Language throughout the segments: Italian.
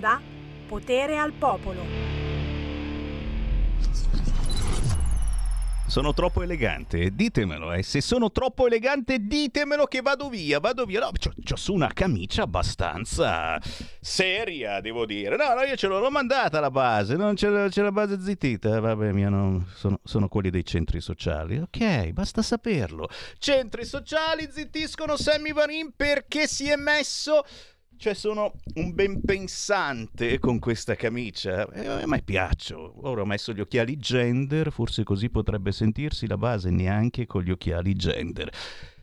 onda Potere al Popolo. Sono troppo elegante, ditemelo, eh. Se sono troppo elegante, ditemelo che vado via, vado via. No, c'ho, c'ho su una camicia abbastanza seria, devo dire. No, no, io ce l'ho mandata la base, non c'è, c'è la base zittita. Vabbè, mia, no, sono, sono quelli dei centri sociali. Ok, basta saperlo. Centri sociali zittiscono Sammy Varin perché si è messo cioè sono un ben pensante con questa camicia. E a me piaccio. Ora ho messo gli occhiali gender, forse così potrebbe sentirsi la base neanche con gli occhiali gender.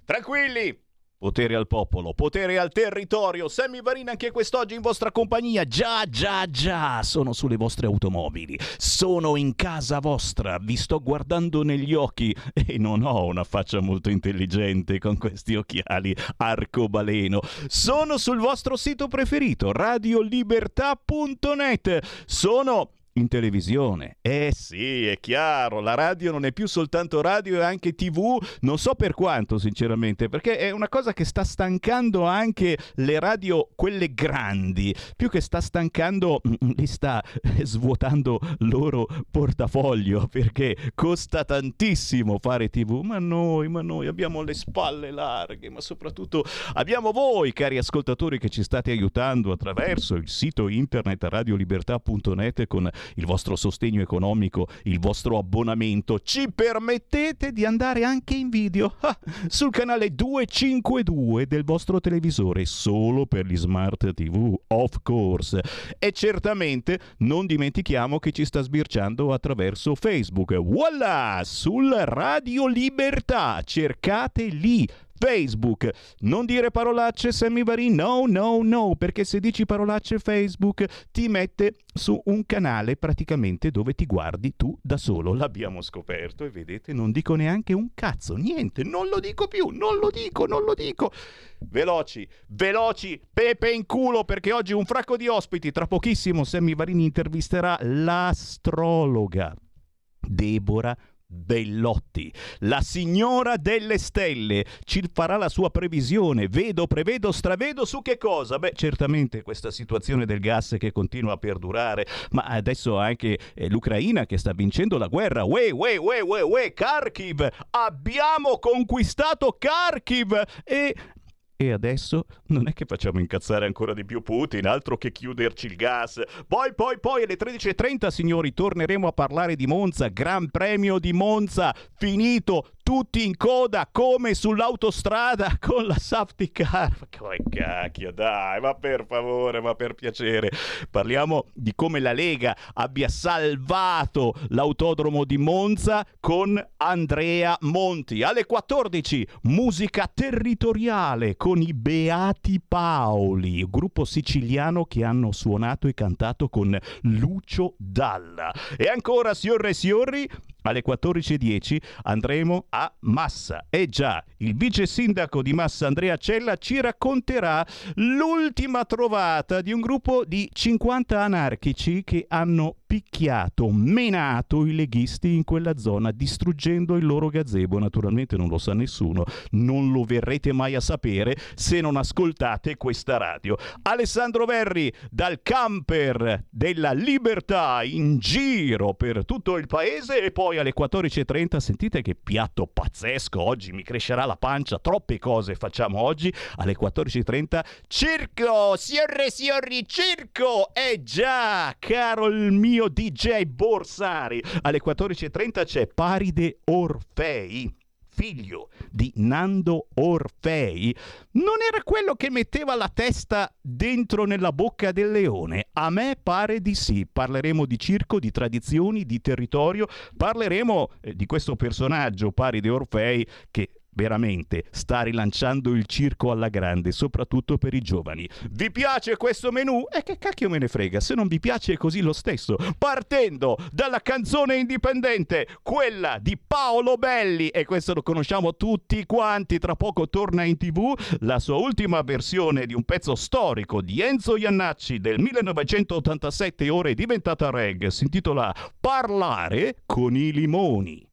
Tranquilli, Potere al popolo, potere al territorio. Sammy Varin anche quest'oggi in vostra compagnia. Già, già, già, sono sulle vostre automobili. Sono in casa vostra. Vi sto guardando negli occhi e non ho una faccia molto intelligente con questi occhiali arcobaleno. Sono sul vostro sito preferito, radiolibertà.net. Sono in televisione. Eh sì, è chiaro, la radio non è più soltanto radio, è anche tv, non so per quanto sinceramente, perché è una cosa che sta stancando anche le radio, quelle grandi, più che sta stancando, mm, li sta svuotando loro portafoglio, perché costa tantissimo fare tv, ma noi, ma noi abbiamo le spalle larghe, ma soprattutto abbiamo voi, cari ascoltatori, che ci state aiutando attraverso il sito internet radiolibertà.net con il vostro sostegno economico, il vostro abbonamento, ci permettete di andare anche in video ah, sul canale 252 del vostro televisore, solo per gli smart TV, of course. E certamente non dimentichiamo che ci sta sbirciando attraverso Facebook. Voilà! Sul Radio Libertà, cercate lì Facebook. Non dire parolacce, Sammy Varin. No, no, no, perché se dici parolacce Facebook ti mette su un canale praticamente dove ti guardi tu da solo. L'abbiamo scoperto e vedete, non dico neanche un cazzo, niente, non lo dico più, non lo dico, non lo dico. Veloci, veloci, pepe in culo perché oggi un fracco di ospiti. Tra pochissimo Sammy Varini intervisterà l'astrologa Deborah Bellotti, la signora delle stelle, ci farà la sua previsione. Vedo, prevedo, stravedo su che cosa? Beh, certamente questa situazione del gas che continua a perdurare, ma adesso anche eh, l'Ucraina che sta vincendo la guerra. Uè, uè, uè, uè, uè, Kharkiv! Abbiamo conquistato Kharkiv! E e adesso non è che facciamo incazzare ancora di più Putin, altro che chiuderci il gas. Poi, poi, poi alle 13.30, signori, torneremo a parlare di Monza, Gran Premio di Monza, finito, tutti in coda come sull'autostrada con la safety car. Ma come cacchio, dai, ma per favore, ma per piacere. Parliamo di come la Lega abbia salvato l'autodromo di Monza con Andrea Monti. Alle 14, musica territoriale con i Beati Paoli, gruppo siciliano che hanno suonato e cantato con Lucio Dalla. E ancora, signore e signori, alle 14.10 andremo a Massa. E già, il vice sindaco di Massa Andrea Cella ci racconterà l'ultima trovata di un gruppo di 50 anarchici che hanno picchiato, menato i leghisti in quella zona, distruggendo il loro gazebo. Naturalmente non lo sa nessuno, non lo verrete mai a sapere se non ascoltate questa radio. Alessandro Verri dal camper della libertà in giro per tutto il paese e poi alle 14.30 sentite che piatto pazzesco, oggi mi crescerà la pancia, troppe cose facciamo oggi, alle 14.30 circo, signore signori, circo, eh già, caro il mio DJ Borsari, alle 14.30 c'è Paride Orfei figlio di Nando Orfei, non era quello che metteva la testa dentro nella bocca del leone? A me pare di sì. Parleremo di circo, di tradizioni, di territorio, parleremo eh, di questo personaggio pari di Orfei che veramente sta rilanciando il circo alla grande, soprattutto per i giovani. Vi piace questo menù? E che cacchio me ne frega, se non vi piace è così lo stesso. Partendo dalla canzone indipendente, quella di Paolo Belli, e questo lo conosciamo tutti quanti, tra poco torna in tv, la sua ultima versione di un pezzo storico di Enzo Iannacci del 1987, ora è diventata reg, si intitola Parlare con i limoni.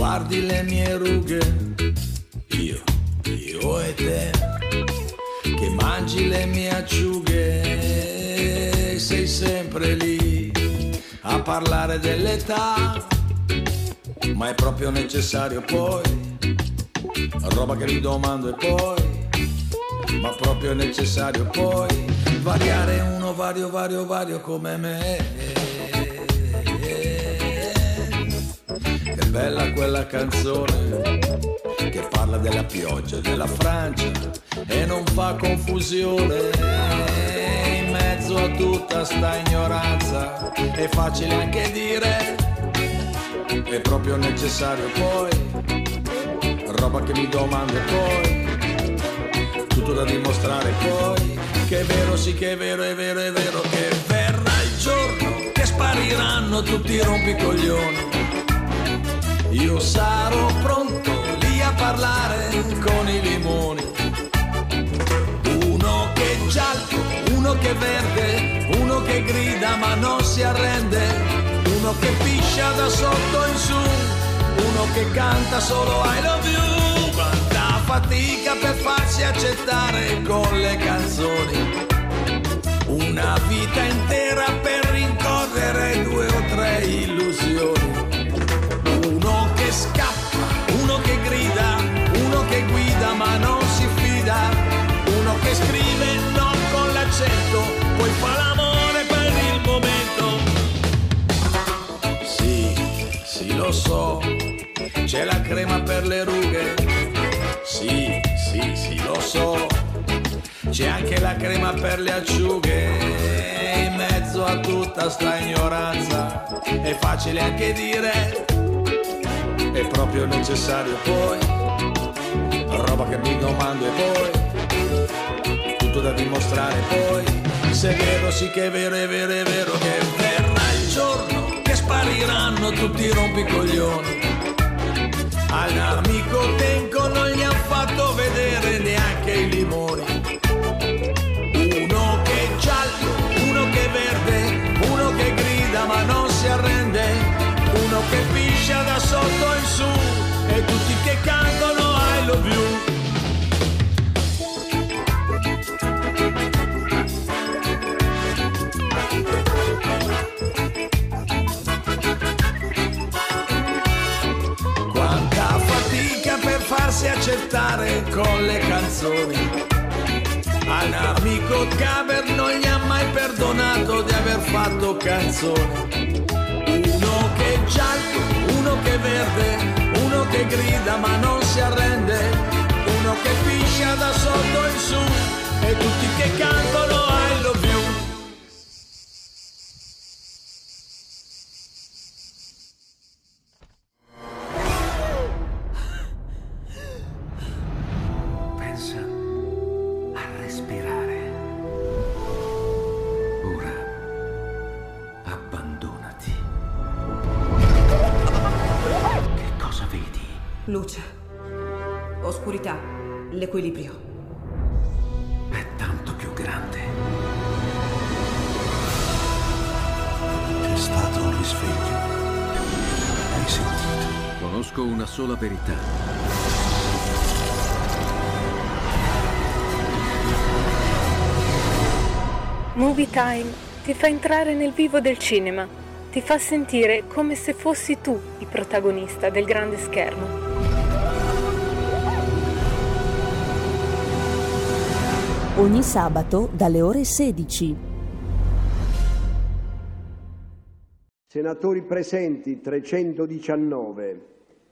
Guardi le mie rughe, io, io e te, che mangi le mie acciughe, sei sempre lì a parlare dell'età, ma è proprio necessario poi, roba che mi domando e poi, ma proprio necessario poi, variare uno vario, vario, vario come me. Bella quella canzone che parla della pioggia della Francia e non fa confusione. In mezzo a tutta sta ignoranza è facile anche dire è proprio necessario poi roba che mi domando e poi tutto da dimostrare poi che è vero sì che è vero è vero è vero che verrà il giorno che spariranno tutti i rompicoglioni io sarò pronto lì a parlare con i limoni. Uno che è giallo, uno che è verde, uno che grida ma non si arrende, uno che piscia da sotto in su, uno che canta solo I love you. Quanta fatica per farsi accettare con le canzoni. Una vita intera lo so, c'è la crema per le rughe, sì, sì, sì lo so, c'è anche la crema per le acciughe, in mezzo a tutta sta ignoranza, è facile anche dire è proprio necessario poi. Roba che mi domando e poi tutto da dimostrare poi. Se è vero sì che è vero è vero è vero che verrà il giorno che spariranno tutti i rompicoglioni. All'amico Tenco non gli ha fatto vedere neanche i limoni. Uno che è giallo uno che è verde uno che grida ma non si arrende uno che piscia da sotto in su accettare con le canzoni. Al amico Caber non gli ha mai perdonato di aver fatto canzoni uno che è giallo, uno che è verde, uno che grida ma non si arrende, uno che piscia da sotto in su e tutti che cantano Movie Time ti fa entrare nel vivo del cinema, ti fa sentire come se fossi tu il protagonista del grande schermo. Ogni sabato dalle ore 16. Senatori presenti 319,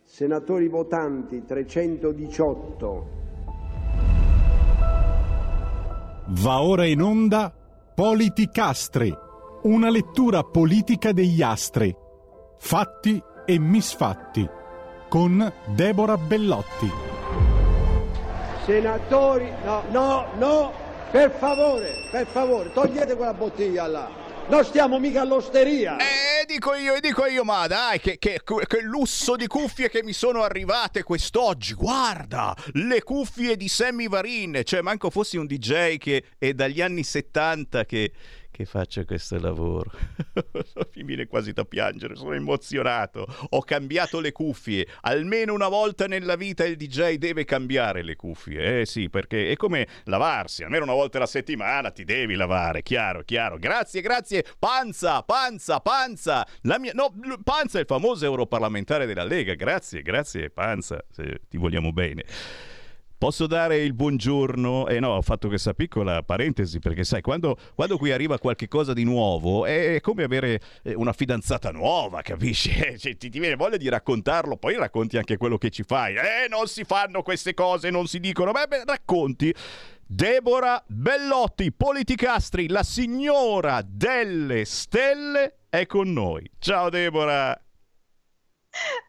senatori votanti 318. Va ora in onda Politicastri, una lettura politica degli astri, fatti e misfatti, con Deborah Bellotti. Senatori, no, no, no, per favore, per favore, togliete quella bottiglia là. Non stiamo mica all'osteria. Eh, dico io, e dico io, ma dai, che, che- che lusso di cuffie che mi sono arrivate quest'oggi. Guarda, le cuffie di Sammy Varin. Cioè, manco fossi un DJ che è dagli anni 70 che, che faccio questo lavoro. Mi viene quasi da piangere, sono emozionato. Ho cambiato le cuffie. Almeno una volta nella vita il DJ deve cambiare le cuffie. Eh sì, perché è come lavarsi. Almeno una volta alla settimana ti devi lavare. Chiaro, chiaro. Grazie, grazie. Panza, panza, panza. La mia... No, Panza è il famoso europarlamentare della Lega. Grazie, grazie Panza, se ti vogliamo bene. Posso dare il buongiorno? Eh no, ho fatto questa piccola parentesi perché sai, quando, quando qui arriva qualche cosa di nuovo è come avere eh, una fidanzata nuova, capisci? Cioè, ti, ti, viene voglia di raccontarlo, poi racconti anche quello che ci fai. Eh, non si fanno queste cose, non si dicono. Beh, beh racconti. Deborah Bellotti, Politicastri, la signora delle stelle, è con noi. Ciao Deborah!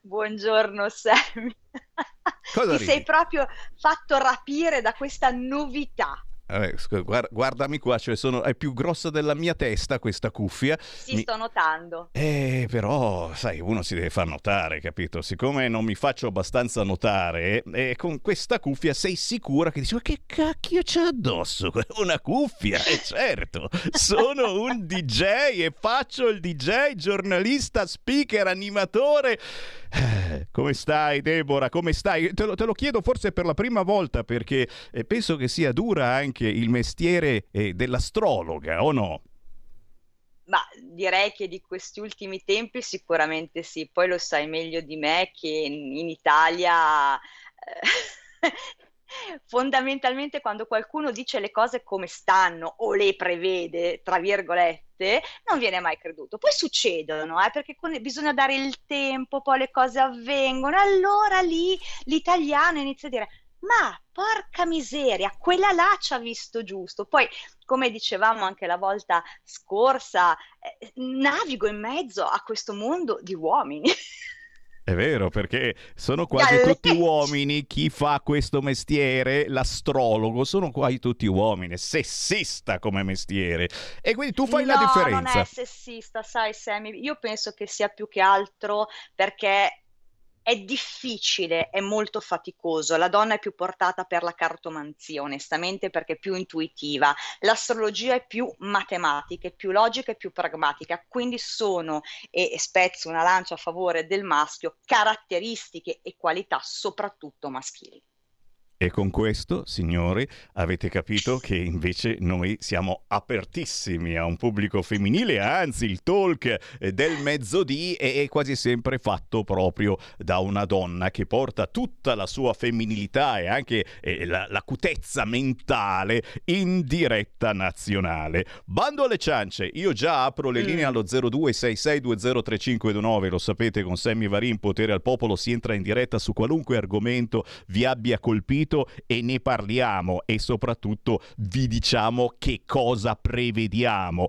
Buongiorno Sammy. Cosa Ti ridi? sei proprio fatto rapire da questa novità. Eh, guardami qua, cioè sono, è più grossa della mia testa questa cuffia. Sì, Mi- sto notando. Eh, però, sai, uno si deve far notare, capito? Siccome non mi faccio abbastanza notare, eh, con questa cuffia sei sicura che dici, ma che cacchio c'è addosso? Una cuffia? E certo, sono un DJ e faccio il DJ, giornalista, speaker, animatore. Eh, Come stai, Deborah? Come stai? Te lo, te lo chiedo forse per la prima volta perché eh, penso che sia dura anche il mestiere eh, dell'astrologa, o no? Ma direi che di questi ultimi tempi sicuramente sì. Poi lo sai meglio di me che in in Italia fondamentalmente quando qualcuno dice le cose come stanno o le prevede, tra virgolette, non viene mai creduto. Poi succedono, eh, perché con- bisogna dare il tempo, poi le cose avvengono. Allora lì l'italiano inizia a dire: Ma porca miseria, quella là ci ha visto giusto. Poi, come dicevamo anche la volta scorsa, eh, navigo in mezzo a questo mondo di uomini. È vero, perché sono quasi Galleggi. tutti uomini chi fa questo mestiere, l'astrologo, sono quasi tutti uomini, è sessista come mestiere. E quindi tu fai la No, differenza. non è sessista, sai, Sammy. Io penso che sia più che altro perché è difficile, è molto faticoso. La donna è più portata per la cartomanzia, onestamente, perché è più intuitiva. L'astrologia è più matematica, è più logica e più pragmatica. Quindi sono, e e spezzo una lancia a favore del maschio, caratteristiche e qualità soprattutto maschili. E con questo, signori, avete capito che invece noi siamo apertissimi a un pubblico femminile, anzi il talk eh, del mezzodì è è quasi sempre fatto proprio da una donna che porta tutta la sua femminilità e anche eh, la, l'acutezza mentale in diretta nazionale. Bando alle ciance, io già apro le linee allo 0266203529, lo sapete con Sammy Varin, potere al popolo, si entra in diretta su qualunque argomento vi abbia colpito e ne parliamo e soprattutto vi diciamo che cosa prevediamo.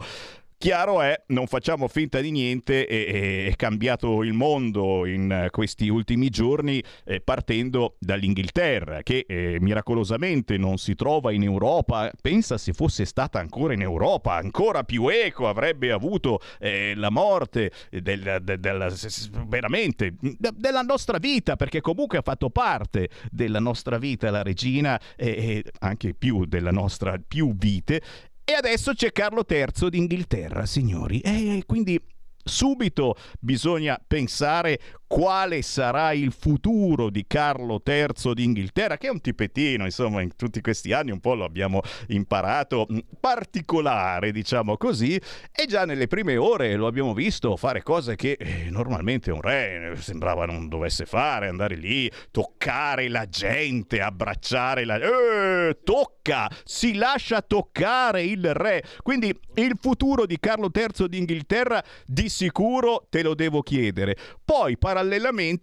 Chiaro è, non facciamo finta di niente, è, è- cambiato il mondo in eh, questi ultimi giorni eh, partendo dall'Inghilterra che eh, miracolosamente non si trova in Europa. Pensa se fosse stata ancora in Europa, ancora più eco avrebbe avuto eh, la morte del- de- della- s- s- veramente de- della nostra vita, perché comunque ha fatto parte della nostra vita la regina e e anche più della nostra più vite. E adesso c'è Carlo III d'Inghilterra, signori. E quindi subito bisogna pensare quale sarà il futuro di Carlo III d'Inghilterra, che è un tipettino, insomma, in tutti questi anni un po' lo abbiamo imparato, mh, particolare, diciamo così, e già nelle prime ore lo abbiamo visto fare cose che eh, normalmente un re eh, sembrava non dovesse fare, andare lì, toccare la gente, abbracciare la... Eh, tocca, si lascia toccare il re. Quindi il futuro di Carlo III d'Inghilterra di sicuro te lo devo chiedere. Poi parallelamente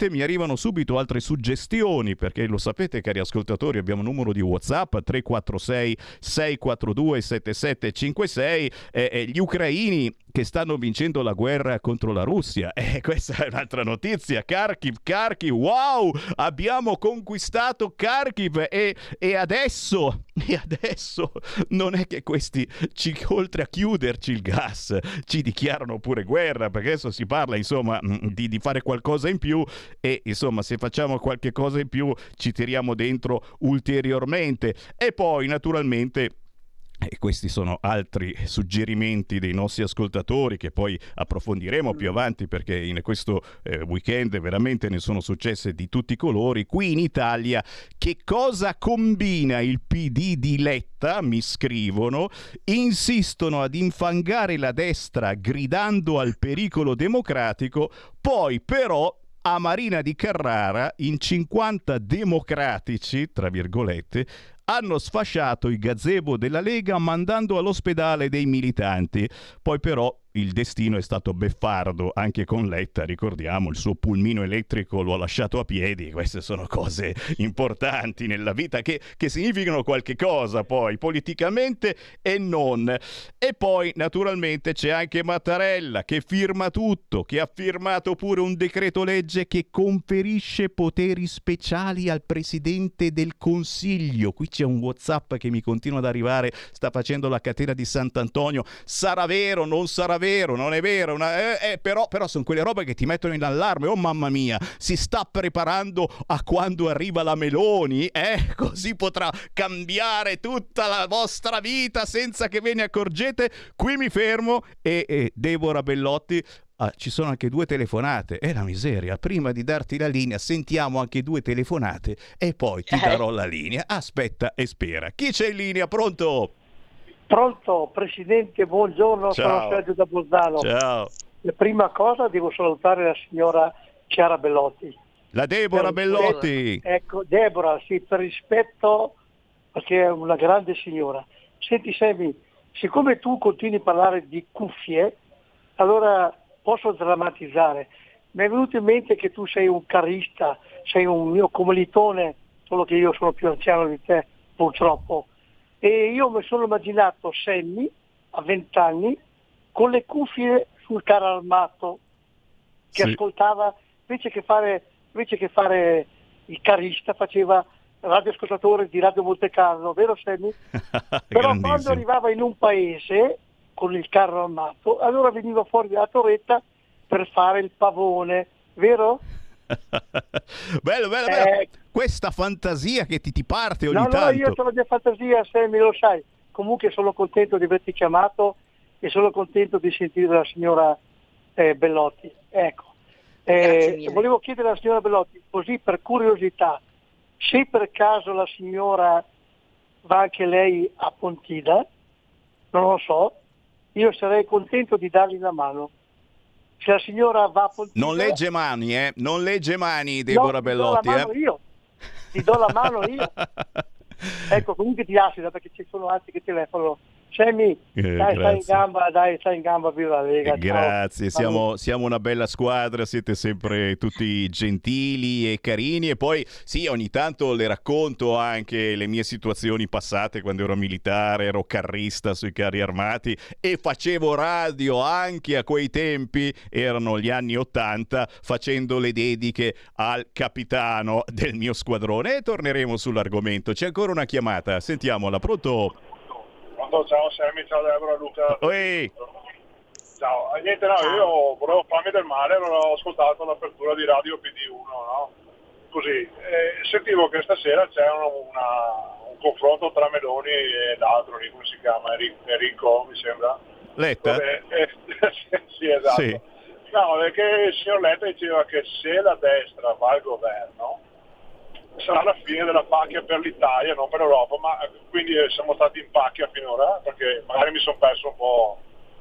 mi arrivano subito altre suggestioni, perché lo sapete cari ascoltatori, abbiamo un numero di WhatsApp 346 642 7756 e, e gli ucraini che stanno vincendo la guerra contro la Russia. E questa è un'altra notizia. Kharkiv, Kharkiv, wow! Abbiamo conquistato Kharkiv e, e adesso, e adesso non è che questi, ci, oltre a chiuderci il gas, ci dichiarano pure guerra, perché adesso si parla insomma mm, di, di fare qualcosa in più e insomma se facciamo qualche cosa in più ci tiriamo dentro ulteriormente. E poi naturalmente e questi sono altri suggerimenti dei nostri ascoltatori che poi approfondiremo più avanti perché in questo eh, weekend veramente ne sono successe di tutti i colori. Qui in Italia che cosa combina il PD di Letta? Mi scrivono, insistono ad infangare la destra gridando al pericolo democratico, poi però a Marina di Carrara in 50 democratici, tra virgolette, hanno sfasciato il gazebo della Lega mandando all'ospedale dei militanti. Poi però il destino è stato beffardo anche con Letta, ricordiamo, il suo pulmino elettrico lo ha lasciato a piedi, queste sono cose importanti nella vita che, che significano qualche cosa poi politicamente e non. E poi naturalmente c'è anche Mattarella che firma tutto, che ha firmato pure un decreto legge che conferisce poteri speciali al Presidente del Consiglio. Qui c'è un Whatsapp che mi continua ad arrivare, sta facendo la catena di Sant'Antonio. Sarà vero, non sarà vero? Vero, non è vero, una, eh, eh, però, però sono quelle robe che ti mettono in allarme. Oh mamma mia, si sta preparando a quando arriva la Meloni, eh? Così potrà cambiare tutta la vostra vita senza che ve ne accorgete. Qui mi fermo e, e Deborah Bellotti Ah, ci sono anche due telefonate. È la miseria. Prima di darti la linea, sentiamo anche due telefonate e poi ti darò la linea. Aspetta e spera. Chi c'è in linea? Pronto? Pronto, Presidente, buongiorno, Ciao. sono Sergio da Bolzano. Ciao. La prima cosa devo salutare la signora Chiara Bellotti. La Deborah Per Bellotti. Ecco, Deborah, sì, per rispetto, perché è una grande signora. Senti Semi, siccome tu continui a parlare di cuffie, allora posso drammatizzare. Mi è venuto in mente che tu sei un carista, sei un mio commilitone, solo che io sono più anziano di te, purtroppo. E io mi sono immaginato Sammy a 20 anni con le cuffie sul carro armato che Sì. ascoltava invece che fare invece che fare il carista faceva radioascoltatore di Radio Monte Carlo, vero Sammy? Però quando arrivava in un paese con il carro armato, allora veniva fuori dalla torretta per fare il pavone, vero? bello, bello, bello. Questa fantasia che ti, ti parte ogni no, no, tanto. io ho la mia fantasia, Sammy, lo sai. Comunque sono contento di averti chiamato e sono contento di sentire la signora eh, Bellotti. Ecco. Eh, volevo chiedere alla signora Bellotti, così per curiosità, se per caso la signora va anche lei a Pontida, non lo so, io sarei contento di dargli una mano. Se la signora va a Pontida... Non legge mani, eh? Non legge mani, Deborah No, Bellotti, eh? io. Ti do la mano io. ecco, comunque ti lascio perché ci sono altri che telefonano. Sammy, Eh, dai, stai in gamba, dai, stai in gamba, viva la Lega. Grazie, siamo, siamo una bella squadra, siete sempre tutti gentili e carini e poi sì, ogni tanto le racconto anche le mie situazioni passate quando ero militare, ero carrista sui carri armati e facevo radio anche a quei tempi, erano gli anni Ottanta, facendo le dediche al capitano del mio squadrone e torneremo sull'argomento. C'è ancora una chiamata, sentiamola, pronto? Pronto, ciao Sammy, ciao Deborah, Luca. Oi. Ciao, Eh, niente, no, io volevo farmi del male, non ho ascoltato l'apertura di Radio PD1, no? Così, eh, sentivo che stasera c'è una- una- un confronto tra Meloni e l'altro, lì, come si chiama, Enri- Enrico, mi sembra. Letta? Dove- eh, sì, esatto. Sì. No, perché il signor Letta diceva che se la destra va al governo sarà la fine della pacchia per l'Italia, non per l'Europa, ma eh, quindi eh, siamo stati in pacchia finora, perché magari mi sono perso un po'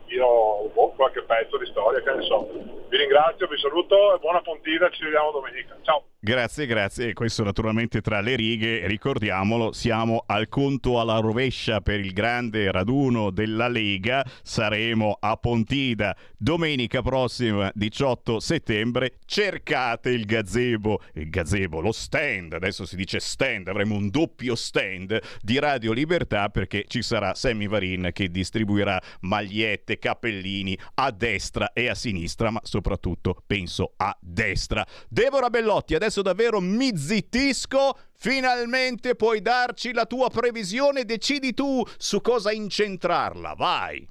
io boh, qualche pezzo di storia, che ne so. Vi ringrazio, vi saluto e buona Pontida, ci vediamo domenica. Ciao. Grazie, grazie. Questo naturalmente tra le righe, ricordiamolo, siamo al conto alla rovescia per il grande raduno della Lega. Saremo a Pontida domenica prossima, 18 settembre. Cercate il gazebo, il gazebo, lo stand, adesso si dice stand, avremo un doppio stand di Radio Libertà perché ci sarà Sammy Varin che distribuirà magliette, cappellini a destra e a sinistra, ma soprattutto penso a destra. Deborah Bellotti, adesso davvero mi zittisco. Finalmente puoi darci la tua previsione, decidi tu su cosa incentrarla. Vai.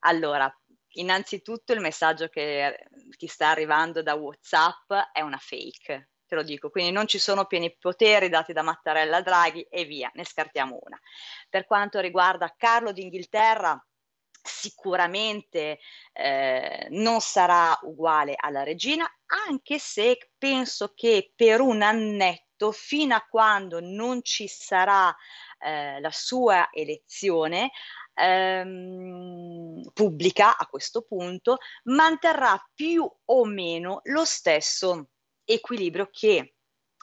Allora, innanzitutto il messaggio che ti sta arrivando da WhatsApp è una fake. te lo dico, quindi non ci sono pieni poteri dati da Mattarella Draghi e via, ne scartiamo una. Per quanto riguarda Carlo d'Inghilterra, sicuramente eh, non sarà uguale alla regina, anche se penso che per un annetto, fino a quando non ci sarà eh, la sua elezione, ehm, pubblica a questo punto, manterrà più o meno lo stesso equilibrio che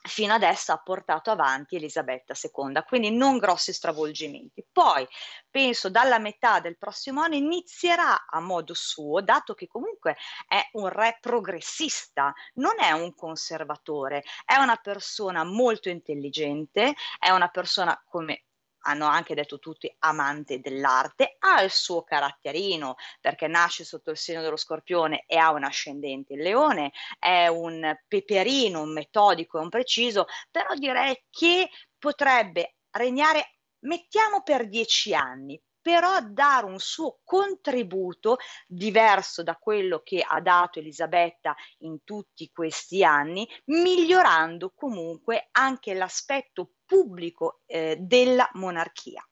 fino adesso ha portato avanti Elisabetta II, quindi non grossi stravolgimenti. Poi penso dalla metà del prossimo anno inizierà a modo suo, dato che comunque è un re progressista, non è un conservatore, è una persona molto intelligente, è una persona come hanno anche detto tutti amante dell'arte, ha il suo caratterino perché nasce sotto il segno dello scorpione e ha un ascendente il leone, è un peperino, un metodico e un preciso, però direi che potrebbe regnare, mettiamo per dieci anni, però dare un suo contributo diverso da quello che ha dato Elisabetta in tutti questi anni, migliorando comunque anche l'aspetto pubblico eh, della monarchia.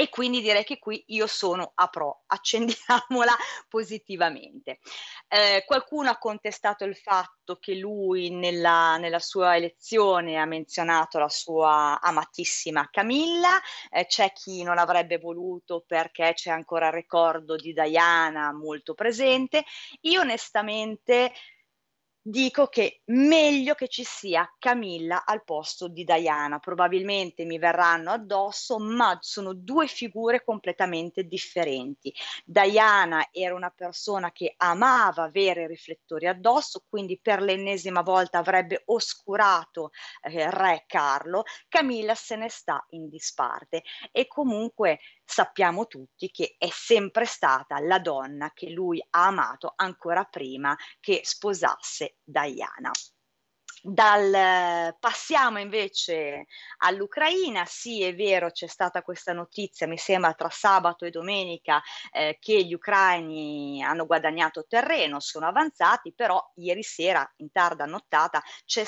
E quindi direi che qui io sono a pro, accendiamola positivamente. Eh, qualcuno ha contestato il fatto che lui nella, nella, sua elezione ha menzionato la sua amatissima Camilla, eh, c'è chi non avrebbe voluto perché c'è ancora il ricordo di Diana molto presente. Io onestamente dico che meglio che ci sia Camilla al posto di Diana. Probabilmente mi verranno addosso, ma sono due figure completamente differenti. Diana era una persona che amava avere riflettori addosso, quindi per l'ennesima volta avrebbe oscurato eh, Re Carlo. Camilla se ne sta in disparte e comunque sappiamo tutti che è sempre stata la donna che lui ha amato ancora prima che sposasse Diana. Dal, passiamo invece all'Ucraina, sì è vero c'è stata questa notizia, mi sembra tra sabato e domenica, eh, che gli ucraini hanno guadagnato terreno, sono avanzati, però ieri sera in tarda nottata c'è,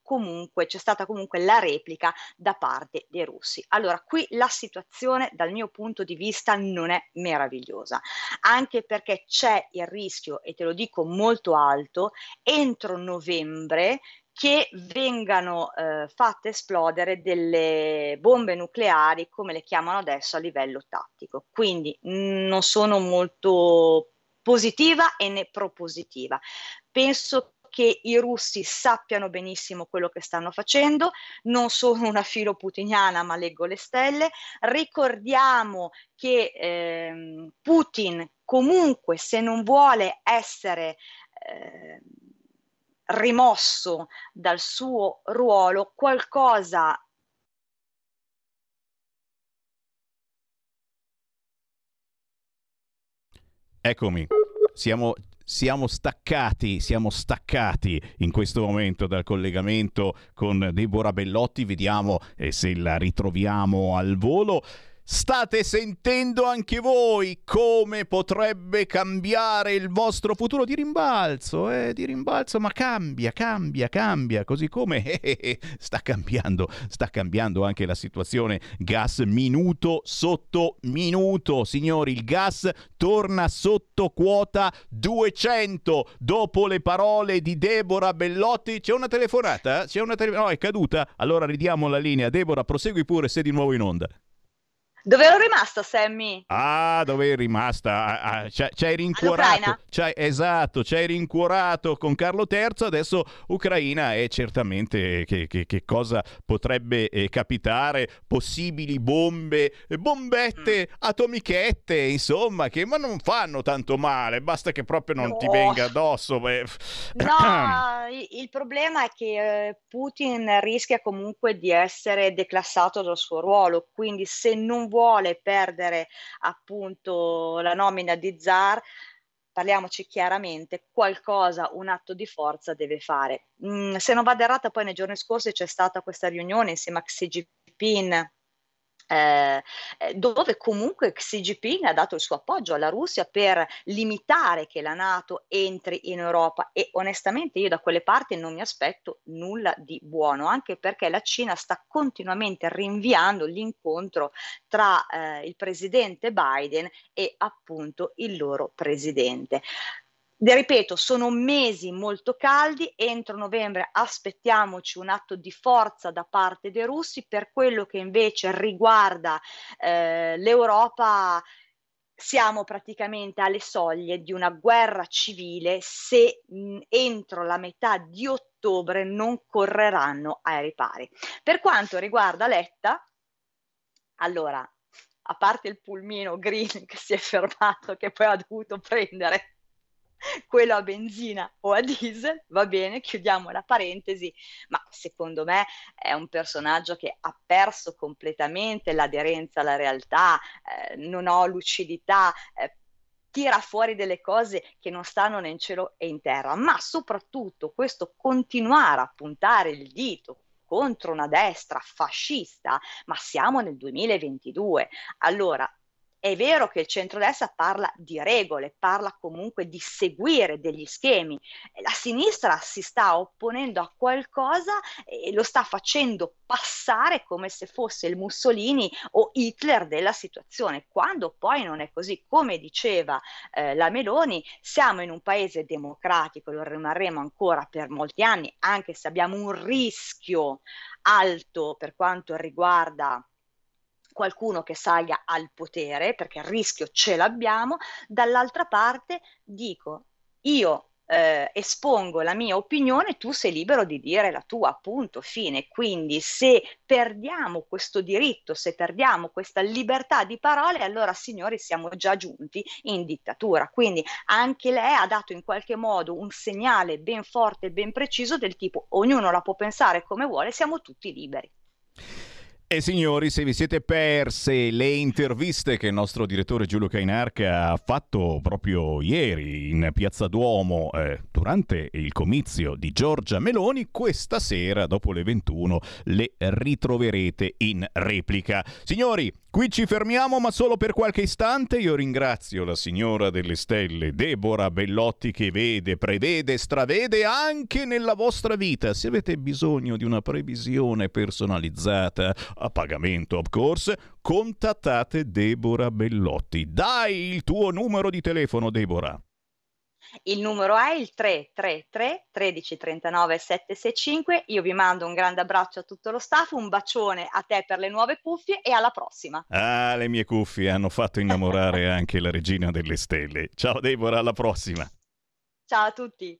comunque, c'è stata comunque la replica da parte dei russi. Allora qui la situazione dal mio punto di vista non è meravigliosa, anche perché c'è il rischio, e te lo dico molto alto, entro novembre che vengano eh, fatte esplodere delle bombe nucleari, come le chiamano adesso, a livello tattico. Quindi mh, mm, non sono molto positiva e né propositiva. Penso che i russi sappiano benissimo quello che stanno facendo, non sono una filo putiniana ma leggo le stelle, ricordiamo che eh, Putin comunque se non vuole essere eh, rimosso dal suo ruolo qualcosa Eccomi, siamo, siamo, staccati, siamo staccati in questo momento dal collegamento con Deborah Bellotti, vediamo eh, se la ritroviamo al volo. State sentendo anche voi come potrebbe cambiare il vostro futuro di rimbalzo, eh, di rimbalzo, ma cambia, cambia, cambia, così come eh, eh, eh, sta cambiando, sta cambiando anche la situazione gas minuto sotto minuto. Signori, il gas torna sotto quota 200 dopo le parole di Deborah Bellotti. C'è una telefonata? C'è una telefonata? No, è caduta. Allora ridiamo la linea. Deborah, prosegui pure, sei di nuovo in onda. Dove ero rimasta, Sammy? Ah, dove eri rimasta? Ah, ah, ci hai rincuorato. C'hai, esatto, ci hai rincuorato con Carlo III, adesso Ucraina è certamente che, che, che cosa potrebbe eh, capitare, possibili bombe, bombette, mm. atomichette, insomma, che ma non fanno tanto male, basta che proprio non no. ti venga addosso. Beh. No, il problema è che eh, Putin rischia comunque di essere declassato dal suo ruolo, quindi se non vuole vuole perdere appunto la nomina di zar, parliamoci chiaramente, qualcosa, un atto di forza deve fare. Mm, se non vado errata, poi nei giorni scorsi c'è stata questa riunione insieme a Xi Jinping eh, eh, dove comunque Xi Jinping ha dato il suo appoggio alla Russia per limitare che la Nato entri in Europa. E onestamente io da quelle parti non mi aspetto nulla di buono, anche perché la Cina sta continuamente rinviando l'incontro tra eh, il presidente Biden e appunto il loro presidente ripeto, sono mesi molto caldi, entro novembre aspettiamoci un atto di forza da parte dei russi, per quello che invece riguarda eh, l'Europa siamo praticamente alle soglie di una guerra civile se mh, entro la metà di ottobre non correranno ai ripari. Per quanto riguarda Letta, allora, a parte il pulmino green che si è fermato, che poi ha dovuto prendere quello a benzina o a diesel, va bene, chiudiamo la parentesi, ma secondo me è un personaggio che ha perso completamente l'aderenza alla realtà, eh, non ho lucidità, eh, tira fuori delle cose che non stanno né in cielo e in terra, ma soprattutto questo continuare a puntare il dito contro una destra fascista, ma siamo nel 2022. Allora, è vero che il centrodestra parla di regole, parla comunque di seguire degli schemi. La sinistra si sta opponendo a qualcosa e lo sta facendo passare come se fosse il Mussolini o Hitler della situazione, quando poi non è così. Come diceva eh, la Meloni, siamo in un paese democratico, lo rimarremo ancora per molti anni, anche se abbiamo un rischio alto per quanto riguarda qualcuno che salga al potere, perché il rischio ce l'abbiamo, dall'altra parte dico io eh, espongo la mia opinione, tu sei libero di dire la tua, appunto, fine. Quindi se perdiamo questo diritto, se perdiamo questa libertà di parole, allora signori siamo già giunti in dittatura. Quindi anche lei ha dato in qualche modo un segnale ben forte e ben preciso del tipo ognuno la può pensare come vuole, siamo tutti liberi. E signori, se vi siete perse le interviste che il nostro direttore Giulio Cainarca ha fatto proprio ieri in Piazza Duomo eh, durante il comizio di Giorgia Meloni, questa sera dopo le 21 le ritroverete in replica. Signori, Qui ci fermiamo, ma solo per qualche istante. Io ringrazio la signora delle stelle, Deborah Bellotti, che vede, prevede, stravede anche nella vostra vita. Se avete bisogno di una previsione personalizzata, a pagamento, of course, contattate Deborah Bellotti. Dai il tuo numero di telefono, Deborah. Il numero è il 333 13 39 765. Io vi mando un grande abbraccio a tutto lo staff, un bacione a te per le nuove cuffie e alla prossima. Ah, le mie cuffie hanno fatto innamorare anche la regina delle stelle. Ciao Deborah, alla prossima. Ciao a tutti.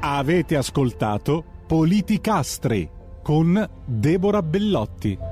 Avete ascoltato Politicastri con Deborah Bellotti.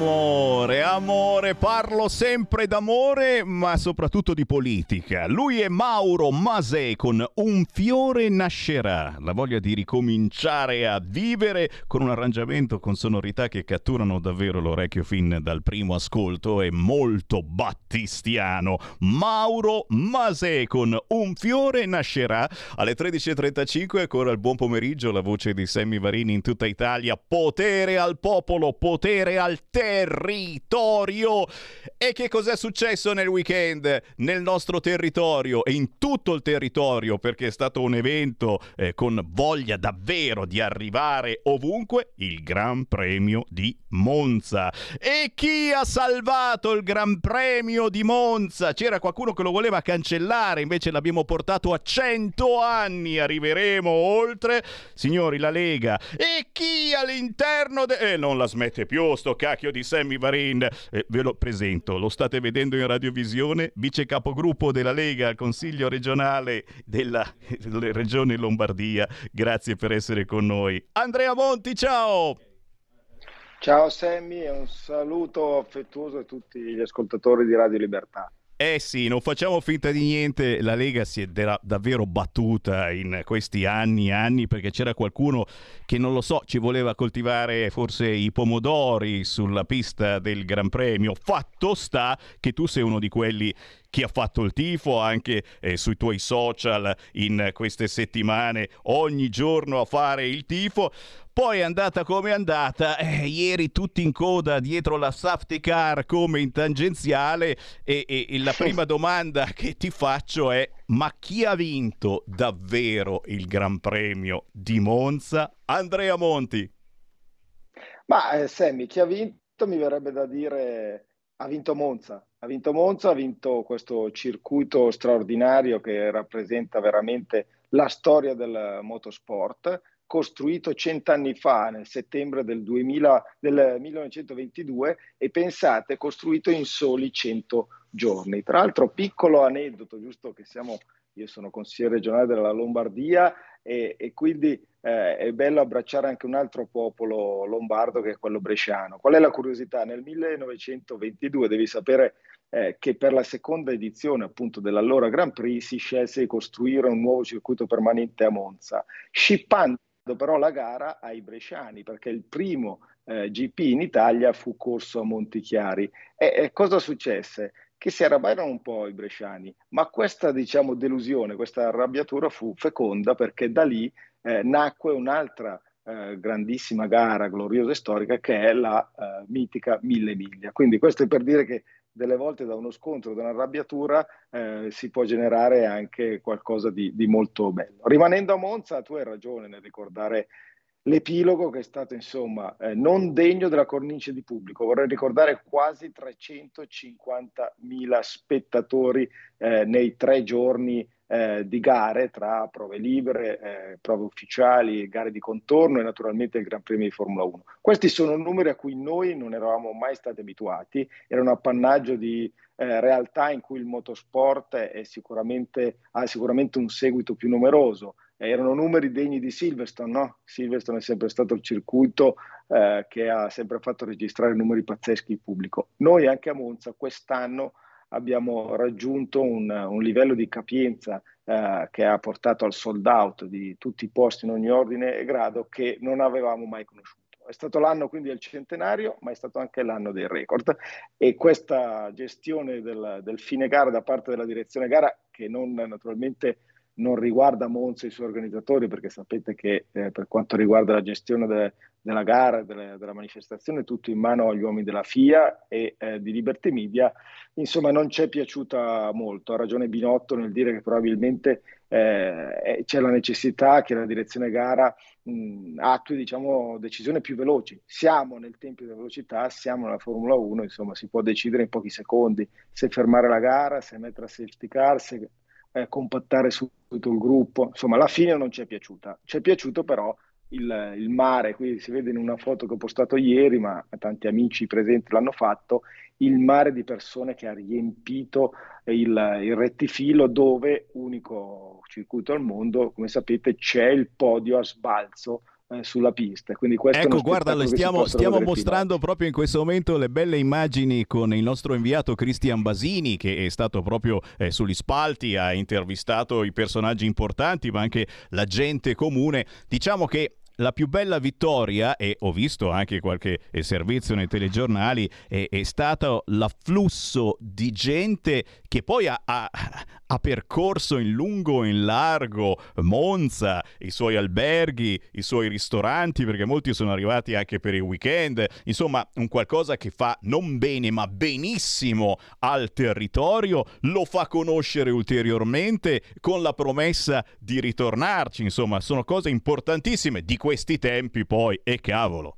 Amore, amore, parlo sempre d'amore, ma soprattutto di politica. Lui è Mauro Masè con Un fiore nascerà, la voglia di ricominciare a vivere con un arrangiamento con sonorità che catturano davvero l'orecchio fin dal primo ascolto, è molto battistiano. Mauro Masè con Un fiore nascerà alle 13.35, ancora il buon pomeriggio, la voce di Sammy Varini in tutta Italia, potere al popolo, potere al territorio. E che cos'è successo nel weekend nel nostro territorio e in tutto il territorio? Perché è stato un evento eh, con voglia davvero di arrivare ovunque, il Gran Premio di Monza. E chi ha salvato il Gran Premio di Monza? C'era qualcuno che lo voleva cancellare, invece l'abbiamo portato a 100 anni, arriveremo oltre. Signori, la Lega. E chi all'interno de... Eh, non la smette più sto cacchio di Sammy Varin. Eh, ve lo presento, lo state vedendo in radiovisione, vice capogruppo della Lega al Consiglio regionale della, Regione Lombardia. Grazie per essere con noi. Andrea Monti, ciao! Ciao Sammy e un saluto affettuoso a tutti gli ascoltatori di Radio Libertà. Eh sì, non facciamo finta di niente, la Lega si è da- davvero battuta in questi anni e anni perché c'era qualcuno che non lo so, ci voleva coltivare forse i pomodori sulla pista del Gran Premio. Fatto sta che tu sei uno di quelli che ha fatto il tifo anche eh, sui tuoi social in queste settimane, ogni giorno a fare il tifo. Poi è andata come è andata, eh, ieri tutti in coda dietro la safety car come in tangenziale e, e- e la prima domanda che ti faccio è ma chi ha vinto davvero il Gran Premio di Monza? Andrea Monti. Ma eh, Sammy, chi ha vinto mi verrebbe da dire ha vinto Monza. Ha vinto Monza, ha vinto questo circuito straordinario che rappresenta veramente la storia del motorsport, costruito cent'anni fa, nel settembre del, 2000, del 1922, e pensate, costruito in soli 100 giorni. Tra l'altro, piccolo aneddoto, giusto che siamo, io sono consigliere regionale della Lombardia e, e quindi eh, è bello abbracciare anche un altro popolo lombardo che è quello bresciano. Qual è la curiosità? Nel 1922 devi sapere eh, che per la seconda edizione appunto dell'allora Grand Prix si scelse di costruire un nuovo circuito permanente a Monza, scippando però la gara ai bresciani perché il primo eh, GP in Italia fu corso a Montichiari. E, e cosa successe? Che si arrabbiarono un po' i bresciani, ma questa diciamo delusione, questa arrabbiatura fu feconda perché da lì eh, nacque un'altra eh, grandissima gara gloriosa e storica che è la eh, mitica Mille Miglia. Quindi questo è per dire che delle volte da uno scontro, da un'arrabbiatura, eh, si può generare anche qualcosa di, di, molto bello. Rimanendo a Monza, tu hai ragione nel ricordare l'epilogo che è stato insomma eh, non degno della cornice di pubblico. Vorrei ricordare quasi 350.000 spettatori eh, nei tre giorni eh, di gare tra prove libere, eh, prove ufficiali, gare di contorno e naturalmente il Gran Premio di Formula 1. Questi sono numeri a cui noi non eravamo mai stati abituati, era un appannaggio di eh, realtà in cui il motorsport sicuramente, ha sicuramente un seguito più numeroso. erano numeri degni di Silverstone, no? Silverstone è sempre stato il circuito eh, che ha sempre fatto registrare numeri pazzeschi di pubblico. Noi anche a Monza quest'anno abbiamo raggiunto un, un livello di capienza eh, che ha portato al sold out di tutti i posti in ogni ordine e grado che non avevamo mai conosciuto. È stato l'anno quindi del centenario, ma è stato anche l'anno dei record e questa gestione del, del fine gara da parte della direzione gara, che non naturalmente non riguarda Monza e i suoi organizzatori, perché sapete che eh, per quanto riguarda la gestione de, della gara, delle, della manifestazione, tutto in mano agli uomini della FIA e eh, di Liberty Media, insomma non ci è piaciuta molto. Ha ragione Binotto nel dire che probabilmente eh, c'è la necessità che la direzione gara mh, attui diciamo, decisioni più veloci. Siamo nel tempo della velocità, siamo nella Formula 1, insomma si può decidere in pochi secondi se fermare la gara, se mettere a safety car, se eh, compattare subito il gruppo. Insomma, alla fine non ci è piaciuta. Ci è piaciuto però il, il, mare, qui si vede in una foto che ho postato ieri, ma tanti amici presenti l'hanno fatto, il mare di persone che ha riempito il, il rettifilo dove, unico circuito al mondo, come sapete, c'è il podio a sbalzo eh, sulla pista. Quindi ecco, guarda, stiamo, stiamo mostrando proprio in questo momento le belle immagini con il nostro inviato Cristian Basini, che è stato proprio eh, sugli spalti, ha intervistato i personaggi importanti, ma anche la gente comune. Diciamo che la più bella vittoria, e ho visto anche qualche eh, servizio nei telegiornali, è, è stato l'afflusso di gente che poi ha, ha, ha, percorso in lungo e in largo Monza, i suoi alberghi, i suoi ristoranti, perché molti sono arrivati anche per il weekend, insomma un qualcosa che fa non bene ma benissimo al territorio, lo fa conoscere ulteriormente con la promessa di ritornarci, insomma sono cose importantissime di questi tempi poi e cavolo.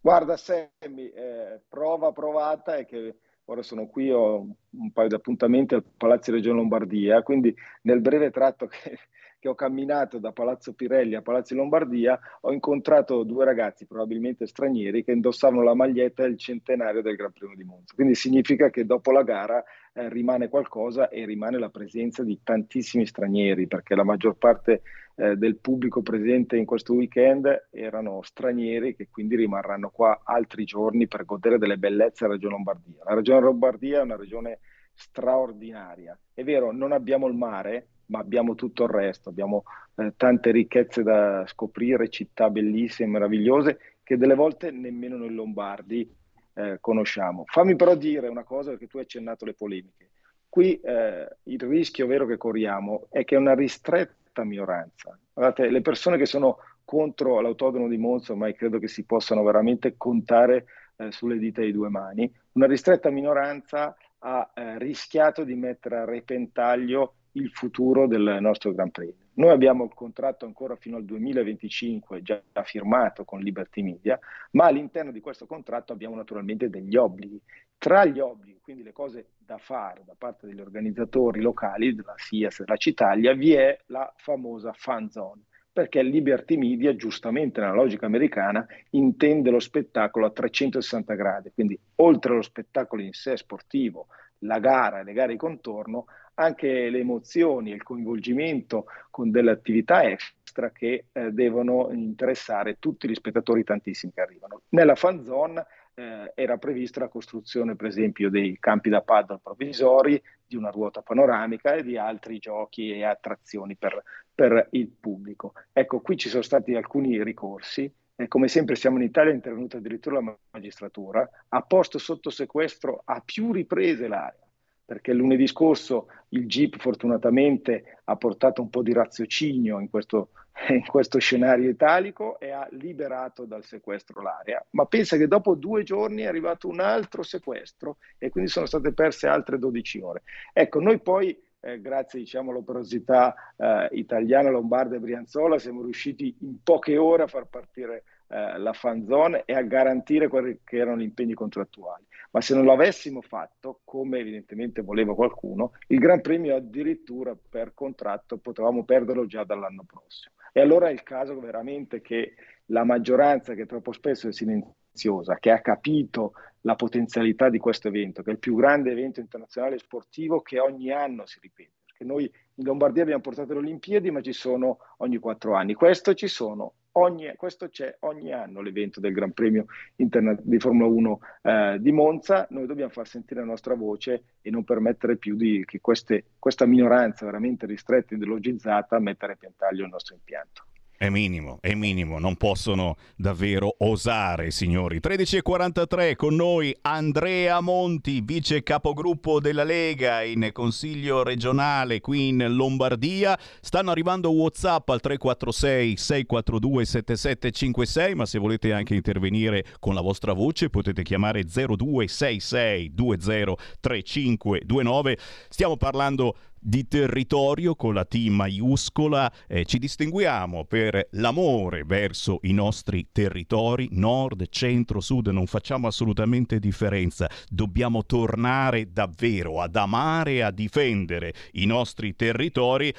Guarda Sammy, eh, prova provata è che ora sono qui, ho un paio di appuntamenti al Palazzo Regione Lombardia, quindi nel breve tratto che, che, ho camminato da Palazzo Pirelli a Palazzo Lombardia ho incontrato due ragazzi, probabilmente stranieri, che indossavano la maglietta del centenario del Gran Premio di Monza. Quindi significa che dopo la gara eh, rimane qualcosa e rimane la presenza di tantissimi stranieri, perché la maggior parte eh, del pubblico presente in questo weekend erano stranieri che quindi rimarranno qua altri giorni per godere delle bellezze della Regione Lombardia. La Regione Lombardia è una regione straordinaria. È vero, non abbiamo il mare, ma abbiamo tutto il resto, abbiamo eh, tante ricchezze da scoprire, città bellissime, meravigliose, che delle volte nemmeno noi lombardi eh, conosciamo. Fammi però dire una cosa, perché tu hai accennato le polemiche. Qui eh, il rischio vero che corriamo è che una ristretta netta minoranza. Guardate, le persone che sono contro l'autodromo di Monza ormai credo che si possano veramente contare eh, sulle dita di due mani. Una ristretta minoranza ha eh, rischiato di mettere a repentaglio il futuro del nostro Gran Premio. Noi abbiamo il contratto ancora fino al 2025 già firmato con Liberty Media, ma all'interno di questo contratto abbiamo naturalmente degli obblighi. Tra gli obblighi, quindi le cose da fare da parte degli organizzatori locali, della SIAS e della Citalia, vi è la famosa fan zone, perché Liberty Media, giustamente nella logica americana, intende lo spettacolo a 360 gradi, quindi oltre allo spettacolo in sé sportivo, la gara e le gare di contorno, anche le emozioni e il coinvolgimento con delle attività extra che eh, devono interessare tutti gli spettatori tantissimi che arrivano. Nella fan zone eh, era prevista la costruzione, per esempio, dei campi da paddle provvisori, di una ruota panoramica e di altri giochi e attrazioni per, per il pubblico. Ecco, qui ci sono stati alcuni ricorsi. Eh, come sempre siamo in Italia, è intervenuta addirittura la magistratura, ha posto sotto sequestro a più riprese l'area perché lunedì scorso il GIP fortunatamente ha portato un po' di raziocinio in questo, in questo, scenario italico e ha liberato dal sequestro l'area. Ma pensa che dopo due giorni è arrivato un altro sequestro e quindi sono state perse altre 12 ore. Ecco, noi poi eh, grazie diciamo, all'operosità eh, italiana, lombarda e brianzola, siamo riusciti in poche ore a far partire eh, la fan zone e a garantire quelli che erano gli impegni contrattuali. Ma se non lo avessimo fatto, come evidentemente voleva qualcuno, il Gran Premio addirittura per contratto potevamo perderlo già dall'anno prossimo. E allora è il caso veramente che la maggioranza, che troppo spesso è silenziosa, che ha capito la potenzialità di questo evento, che è il più grande evento internazionale sportivo che ogni anno si ripete. Perché noi in Lombardia abbiamo portato le Olimpiadi, ma ci sono ogni quattro anni. Questo ci sono Ogni, questo c'è ogni anno l'evento del Gran Premio interna- di Formula 1 eh, di Monza, noi dobbiamo far sentire la nostra voce e non permettere più di, che queste, questa minoranza veramente ristretta e ideologizzata metta a repentaglio il nostro impianto. È minimo, è minimo, non possono davvero osare, signori. 13.43 con noi Andrea Monti, vice capogruppo della Lega in Consiglio regionale qui in Lombardia. Stanno arrivando WhatsApp al 346 642 7756, ma se volete anche intervenire con la vostra voce potete chiamare 0266 203529. Stiamo parlando di territorio con la T maiuscola, eh, ci distinguiamo per l'amore verso i nostri territori, nord, centro, sud, non facciamo assolutamente differenza, dobbiamo tornare davvero ad amare e a difendere i nostri territori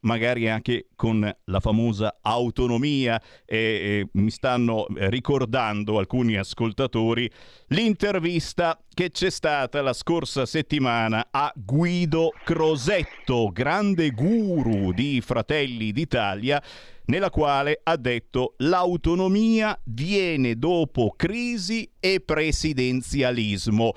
magari anche con la famosa autonomia e, e mi stanno ricordando alcuni ascoltatori l'intervista che c'è stata la scorsa settimana a Guido Crosetto, grande guru di Fratelli d'Italia, nella quale ha detto l'autonomia viene dopo crisi e presidenzialismo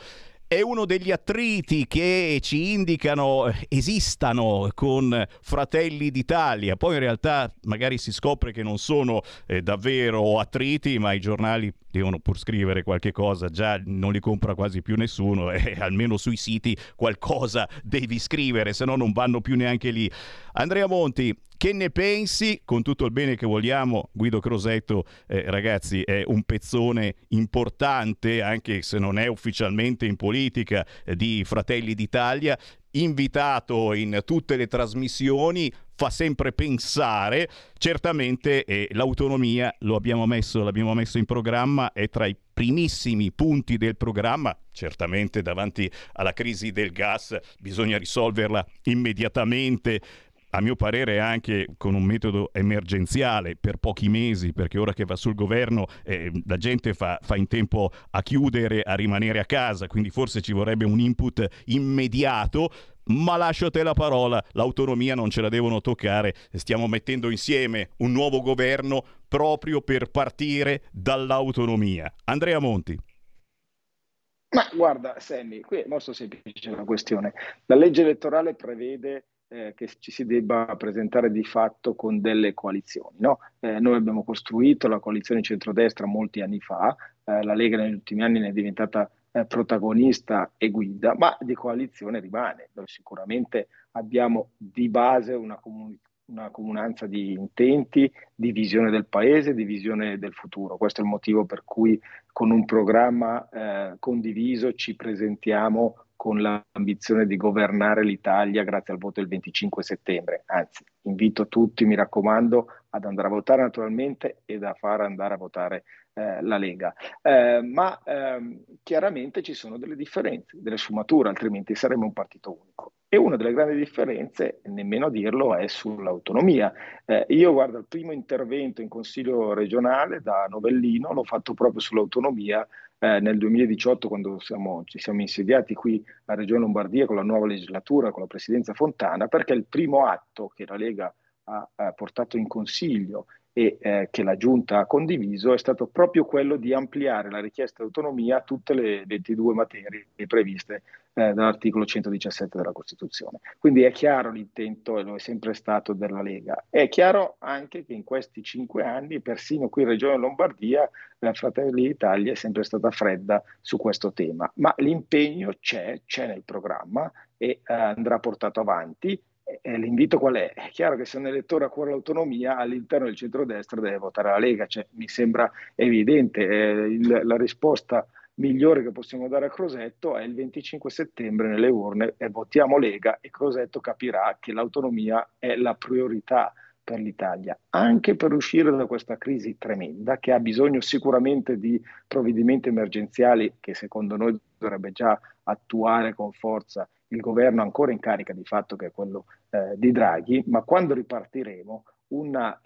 è uno degli attriti che ci indicano eh, esistano con Fratelli d'Italia. Poi in realtà magari si scopre che non sono eh, davvero attriti, ma i giornali devono pur scrivere qualche cosa, già non li compra quasi più nessuno e almeno sui siti qualcosa devi scrivere, se no non vanno più neanche lì. Andrea Monti, che ne pensi? Con tutto il bene che vogliamo, Guido Crosetto, eh, ragazzi, è un pezzone importante, anche se non è ufficialmente in politica, eh, di Fratelli d'Italia invitato in tutte le trasmissioni, fa sempre pensare. Certamente eh, l'autonomia lo abbiamo messo, l'abbiamo messo in programma, è tra i primissimi punti del programma. Certamente davanti alla crisi del gas bisogna risolverla immediatamente a mio parere anche con un metodo emergenziale per pochi mesi, perché ora che va sul governo eh, la gente fa, fa, in tempo a chiudere, a rimanere a casa, quindi forse ci vorrebbe un input immediato. Ma lascio a te la parola, l'autonomia non ce la devono toccare, stiamo mettendo insieme un nuovo governo proprio per partire dall'autonomia. Andrea Monti. Ma guarda, Sammy, qui è molto semplice la questione. La legge elettorale prevede eh, che ci si debba presentare di fatto con delle coalizioni. No? Eh, noi abbiamo costruito la coalizione centrodestra molti anni fa, eh, la Lega negli ultimi anni ne è diventata eh, protagonista e guida, ma di coalizione rimane. Noi sicuramente abbiamo di base una, comun- una comunanza di intenti, di visione del paese, di visione del futuro. Questo è il motivo per cui con un programma eh, condiviso ci presentiamo con l'ambizione di governare l'Italia grazie al voto del 25 settembre. Anzi, invito tutti, mi raccomando, ad andare a votare naturalmente e da far andare a votare eh, la Lega. Eh, ma ehm, chiaramente ci sono delle differenze, delle sfumature, altrimenti saremmo un partito unico. E una delle grandi differenze, nemmeno a dirlo, è sull'autonomia. Eh, io guardo il primo intervento in Consiglio regionale da Novellino, l'ho fatto proprio sull'autonomia eh, nel 2018 quando siamo, ci siamo insediati qui a Regione Lombardia con la nuova legislatura, con la presidenza Fontana, perché il primo atto che la Lega ha, ha portato in consiglio e eh, che la Giunta ha condiviso è stato proprio quello di ampliare la richiesta di autonomia a tutte le 22 materie previste eh, dall'articolo 117 della Costituzione. Quindi è chiaro l'intento, e lo è sempre stato, della Lega. È chiaro anche che in questi cinque anni, persino qui in Regione Lombardia, la Fratelli d'Italia è sempre stata fredda su questo tema, ma l'impegno c'è, c'è nel programma e eh, andrà portato avanti eh, l'invito qual è? È chiaro che se un elettore ha cuore l'autonomia all'interno del centrodestra deve votare la Lega, cioè, mi sembra evidente, eh, il, la risposta migliore che possiamo dare a Crosetto è il 25 settembre nelle urne e votiamo Lega e Crosetto capirà che l'autonomia è la priorità per l'Italia, anche per uscire da questa crisi tremenda che ha bisogno sicuramente di provvedimenti emergenziali che secondo noi dovrebbe già attuare con forza il governo ancora in carica di fatto che è quello eh, di Draghi, ma quando ripartiremo una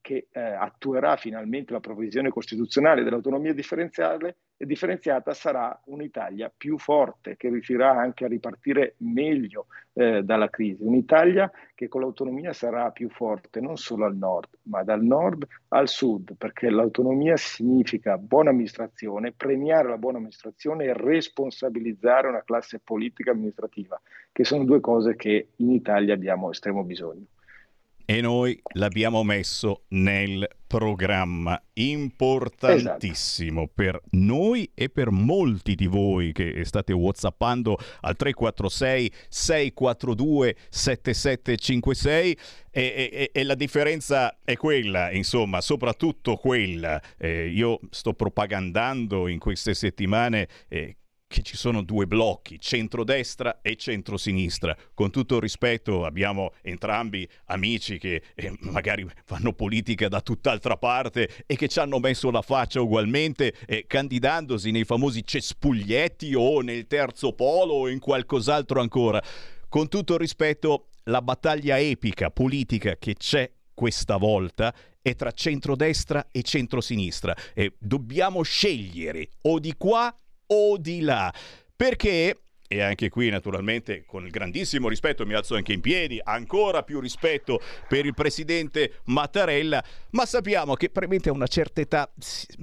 che eh, attuerà finalmente la provvisione costituzionale dell'autonomia differenziale differenziata sarà un'Italia più forte, che riuscirà anche a ripartire meglio eh, dalla crisi. Un'Italia che con l'autonomia sarà più forte non solo al nord, ma dal nord al sud, perché l'autonomia significa buona amministrazione, premiare la buona amministrazione e responsabilizzare una classe politica amministrativa, che sono due cose che in Italia abbiamo estremo bisogno e noi l'abbiamo messo nel programma importantissimo esatto. per noi e per molti di voi che state whatsappando al 346 642 7756 e, e, e la differenza è quella insomma soprattutto quella eh, io sto propagandando in queste settimane eh, che ci sono due blocchi, centrodestra e centrosinistra. Con tutto il rispetto abbiamo entrambi amici che eh, magari fanno politica da tutt'altra parte e che ci hanno messo la faccia ugualmente eh, candidandosi nei famosi cespuglietti o nel terzo polo o in qualcos'altro ancora. Con tutto il rispetto, la battaglia epica politica che c'è questa volta è tra centrodestra e centrosinistra e dobbiamo scegliere o di qua o di là. Perché e anche qui naturalmente con il grandissimo rispetto mi alzo anche in piedi, ancora più rispetto per il presidente Mattarella, ma sappiamo che probabilmente a una certa età,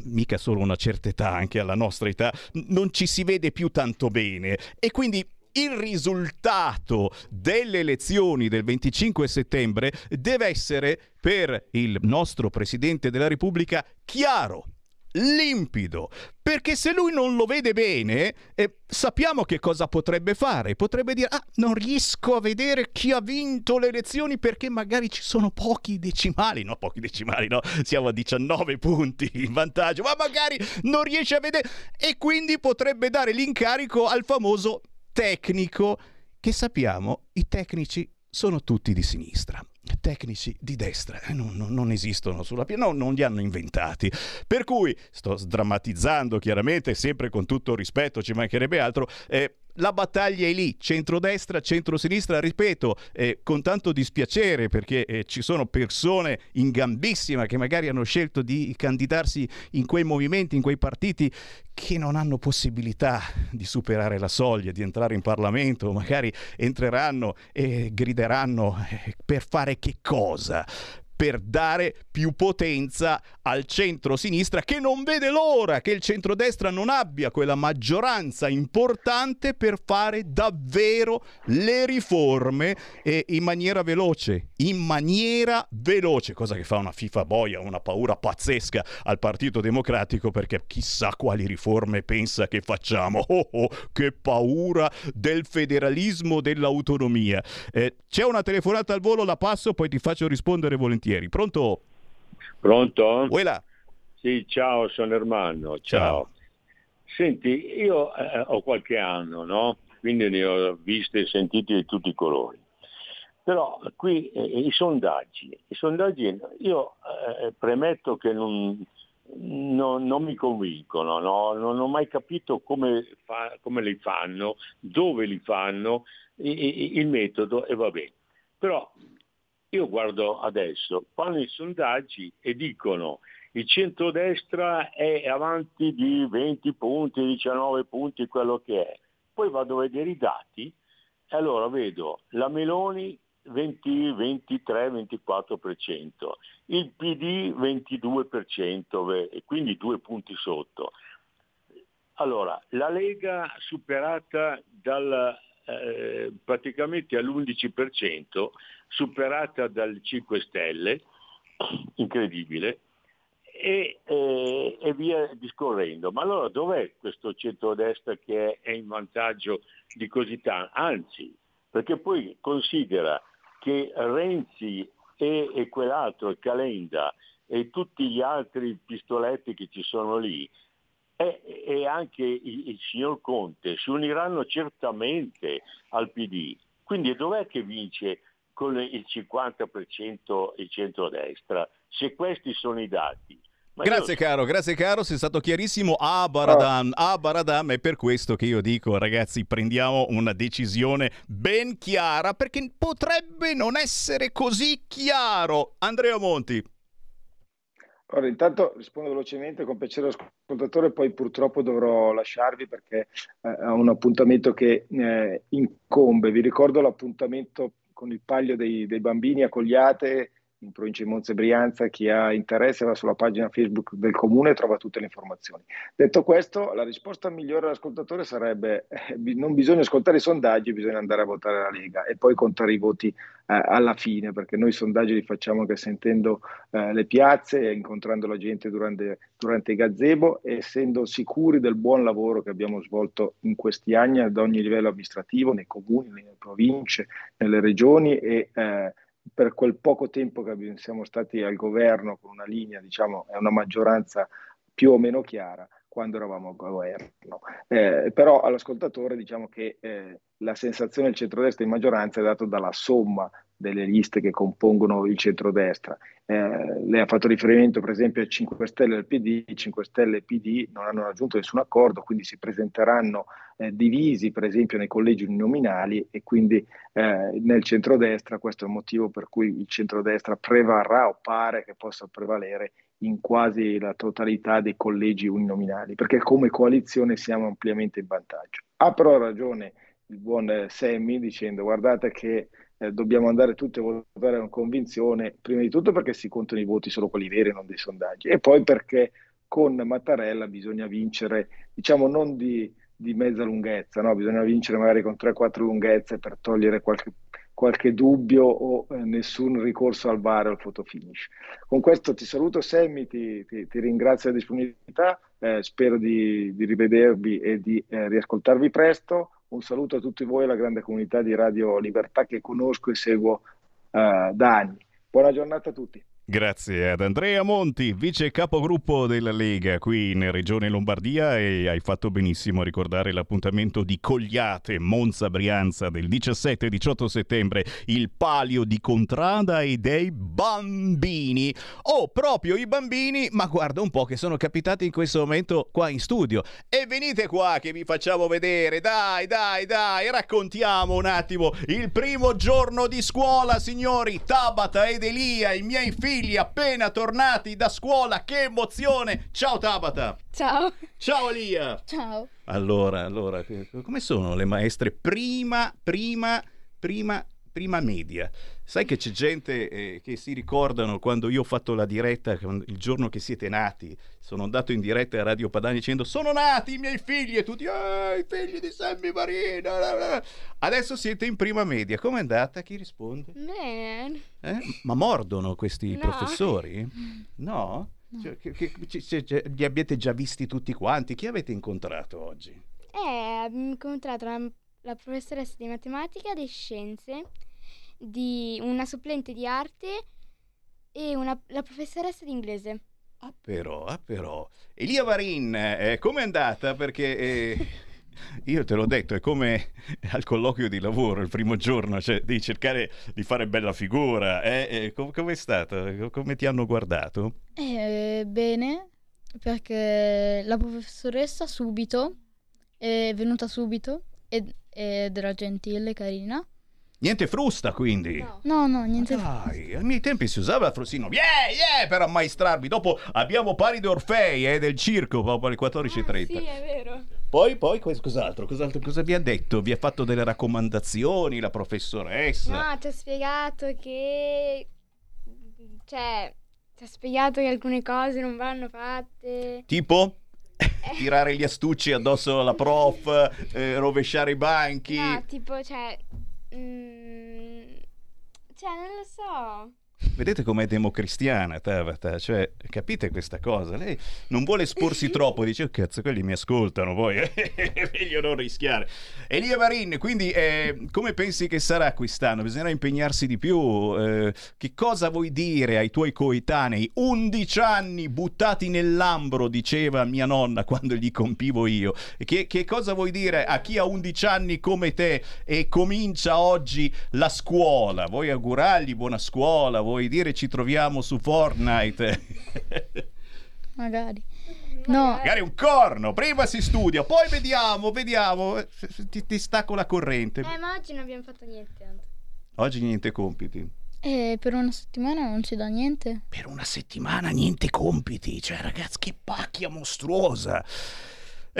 mica solo una certa età, anche alla nostra età, non ci si vede più tanto bene e quindi il risultato delle elezioni del 25 settembre deve essere per il nostro Presidente della Repubblica chiaro, limpido, perché se lui non lo vede bene, eh, sappiamo che cosa potrebbe fare. Potrebbe dire, ah, non riesco a vedere chi ha vinto le elezioni perché magari ci sono pochi decimali, no, pochi decimali, no, siamo a 19 punti in vantaggio, ma magari non riesce a vedere. E quindi potrebbe dare l'incarico al famoso tecnico, che sappiamo, i tecnici sono tutti di sinistra tecnici di destra eh, non, non, non, esistono sulla pianeta, no, non li hanno inventati. Per cui sto sdrammatizzando chiaramente, sempre con tutto rispetto, ci mancherebbe altro. Eh, la battaglia è lì, centrodestra, centrosinistra, ripeto, eh, con tanto dispiacere perché eh, ci sono persone in gambissima che magari hanno scelto di candidarsi in quei movimenti, in quei partiti che non hanno possibilità di superare la soglia, di entrare in Parlamento, magari entreranno e grideranno eh, per fare che cosa? Per dare più potenza al centro-sinistra che non vede l'ora che il centrodestra non abbia quella maggioranza importante per fare davvero le riforme e in maniera veloce, in maniera veloce, cosa che fa una FIFA boia, una paura pazzesca al Partito Democratico perché chissà quali riforme pensa che facciamo. Oh, oh che paura del federalismo dell'autonomia. Eh, c'è una telefonata al volo, la passo, poi ti faccio rispondere volentieri volentieri. Pronto? Pronto? Uela. Sì, ciao, sono Ermanno. Ciao. ciao. Senti, io eh, ho qualche anno, no? Quindi ne ho viste e sentite di tutti i colori. Però qui eh, i sondaggi, i sondaggi io eh, premetto che non, non, non, mi convincono, no? non ho mai capito come, fa, come, li fanno, dove li fanno, il, il metodo e va bene. Però io guardo adesso, fanno i sondaggi e dicono il centrodestra è avanti di 20 punti, 19 punti, quello che è. Poi vado a vedere i dati e allora vedo la Meloni 20, 23, 24%, il PD 22%, e quindi due punti sotto. Allora, la Lega superata dal, eh, praticamente all'11%, superata dal 5 Stelle, incredibile, e, eh, e, via discorrendo. Ma allora dov'è questo centrodestra che è, è in vantaggio di così tanto? Anzi, perché poi considera che Renzi e, e quell'altro, Calenda, e tutti gli altri pistoletti che ci sono lì, e, e anche il, il, signor Conte si uniranno certamente al PD. Quindi dov'è che vince con il 50% il centrodestra? Se questi sono i dati. Ma grazie io... caro, grazie caro, sei stato chiarissimo. Ah Baradam, ah Baradam, è per questo che io dico ragazzi prendiamo una decisione ben chiara perché potrebbe non essere così chiaro. Andrea Monti. Allora, intanto rispondo velocemente con piacere all'ascoltatore, poi purtroppo dovrò lasciarvi perché eh, ho un appuntamento che eh, incombe. Vi ricordo l'appuntamento con il paglio dei, dei bambini a Cogliate in provincia di Monza e Brianza, chi ha interesse va sulla pagina Facebook del comune e trova tutte le informazioni. Detto questo, la risposta migliore all'ascoltatore sarebbe eh, non bisogna ascoltare i sondaggi, bisogna andare a votare la Lega e poi contare i voti eh, alla fine, perché noi i sondaggi li facciamo anche sentendo eh, le piazze, incontrando la gente durante, durante i gazebo essendo sicuri del buon lavoro che abbiamo svolto in questi anni ad ogni livello amministrativo, nei comuni, nelle province, nelle regioni e eh, per quel poco tempo che siamo stati al governo con una linea, diciamo, è una maggioranza più o meno chiara quando eravamo al governo. Eh, però all'ascoltatore diciamo che eh, la sensazione del centrodestra in maggioranza è data dalla somma delle liste che compongono il centrodestra. Eh, lei ha fatto riferimento per esempio a 5 Stelle e al PD, 5 Stelle e PD non hanno raggiunto nessun accordo, quindi si presenteranno eh, divisi per esempio nei collegi uninominali e quindi eh, nel centrodestra questo è il motivo per cui il centrodestra prevarrà o pare che possa prevalere in quasi la totalità dei collegi uninominali, perché come coalizione siamo ampiamente in vantaggio. Ha però ragione il buon eh, Semmi dicendo guardate che eh, dobbiamo andare tutti a votare con convinzione, prima di tutto perché si contano i voti solo quelli veri, non dei sondaggi, e poi perché con Mattarella bisogna vincere, diciamo non di, di mezza lunghezza, no? bisogna vincere magari con 3-4 lunghezze per togliere qualche, qualche dubbio o eh, nessun ricorso al bar o al fotofinish. Con questo ti saluto Sammy, ti, ti, ti ringrazio della disponibilità, eh, spero di, di, rivedervi e di eh, riascoltarvi presto un saluto a tutti voi, alla grande comunità di Radio Libertà che conosco e seguo uh, da anni. Buona giornata a tutti. Grazie ad Andrea Monti, vice capogruppo della Lega qui in Regione Lombardia e hai fatto benissimo a ricordare l'appuntamento di Cogliate, Monza Brianza del 17 e 18 settembre, il palio di Contrada e dei bambini. Oh, proprio i bambini, ma guarda un po' che sono capitati in questo momento qua in studio. E venite qua che vi facciamo vedere, dai, dai, dai, raccontiamo un attimo il primo giorno di scuola, signori, Tabata ed Elia, i miei figli figli appena tornati da scuola. Che emozione! Ciao Tabata! Ciao! Ciao Elia! Ciao! Allora, allora, come sono le maestre prima, prima, prima prima media. Sai che c'è gente eh, che si ricordano quando io ho fatto la diretta, il giorno che siete nati, sono andato in diretta a Radio Padania dicendo sono nati i miei figli e tutti, ah, i figli di Sammy Marina. Adesso siete in prima media, com'è andata? Chi risponde? Bene. Eh? Ma mordono questi no. professori? No? no. Cioè, che, che, cioè, li abbiate già visti tutti quanti? Chi avete incontrato oggi? Eh, abbiamo incontrato la la professoressa di matematica, di scienze, di una supplente di arte e una, la professoressa di inglese. Ah però, ah però. Elia Varin, eh, com'è andata? Perché eh, io te l'ho detto, è come al colloquio di lavoro il primo giorno, cioè devi cercare di fare bella figura. Eh? eh com- com'è stato? Come ti hanno guardato? Eh, bene, perché la professoressa subito è venuta subito ed, ed era gentile, carina. Niente frusta quindi? No, no, no niente Dai, frusta. ai miei tempi si usava la frustino. Yeah, yeah, per ammaestrarvi. Dopo abbiamo pari d'Orfei eh, del circo, proprio alle 14.30. Ah, sì, è vero. Poi, poi, cos'altro? cos'altro? Cosa vi ha detto? Vi ha fatto delle raccomandazioni la professoressa? No, ci ha spiegato che... Cioè, ci ha spiegato che alcune cose non vanno fatte. Tipo? Tirare gli astucci addosso alla prof, eh, rovesciare i banchi. No, tipo, cioè... mm, cioè, non lo so. Vedete com'è democristiana Tabata? Cioè, capite questa cosa? Lei non vuole esporsi troppo, dice, oh cazzo, quelli mi ascoltano, poi è meglio non rischiare. Elia Marin, quindi eh, come pensi che sarà quest'anno? Bisognerà impegnarsi di più? Eh, che cosa vuoi dire ai tuoi coetanei? 11 anni buttati nell'ambro, diceva mia nonna quando gli compivo io. Che, che cosa vuoi dire a chi ha 11 anni come te e comincia oggi la scuola? Vuoi augurargli buona scuola? Vuoi dire ci troviamo su Fortnite? Magari. No, Magari un corno, prima si studia, poi vediamo, vediamo. Ti, ti stacco la corrente. Eh, ma oggi non abbiamo fatto niente. Oggi niente compiti. eh, per una settimana non ci dà niente. Per una settimana niente compiti. Cioè, ragazzi, che pacchia mostruosa.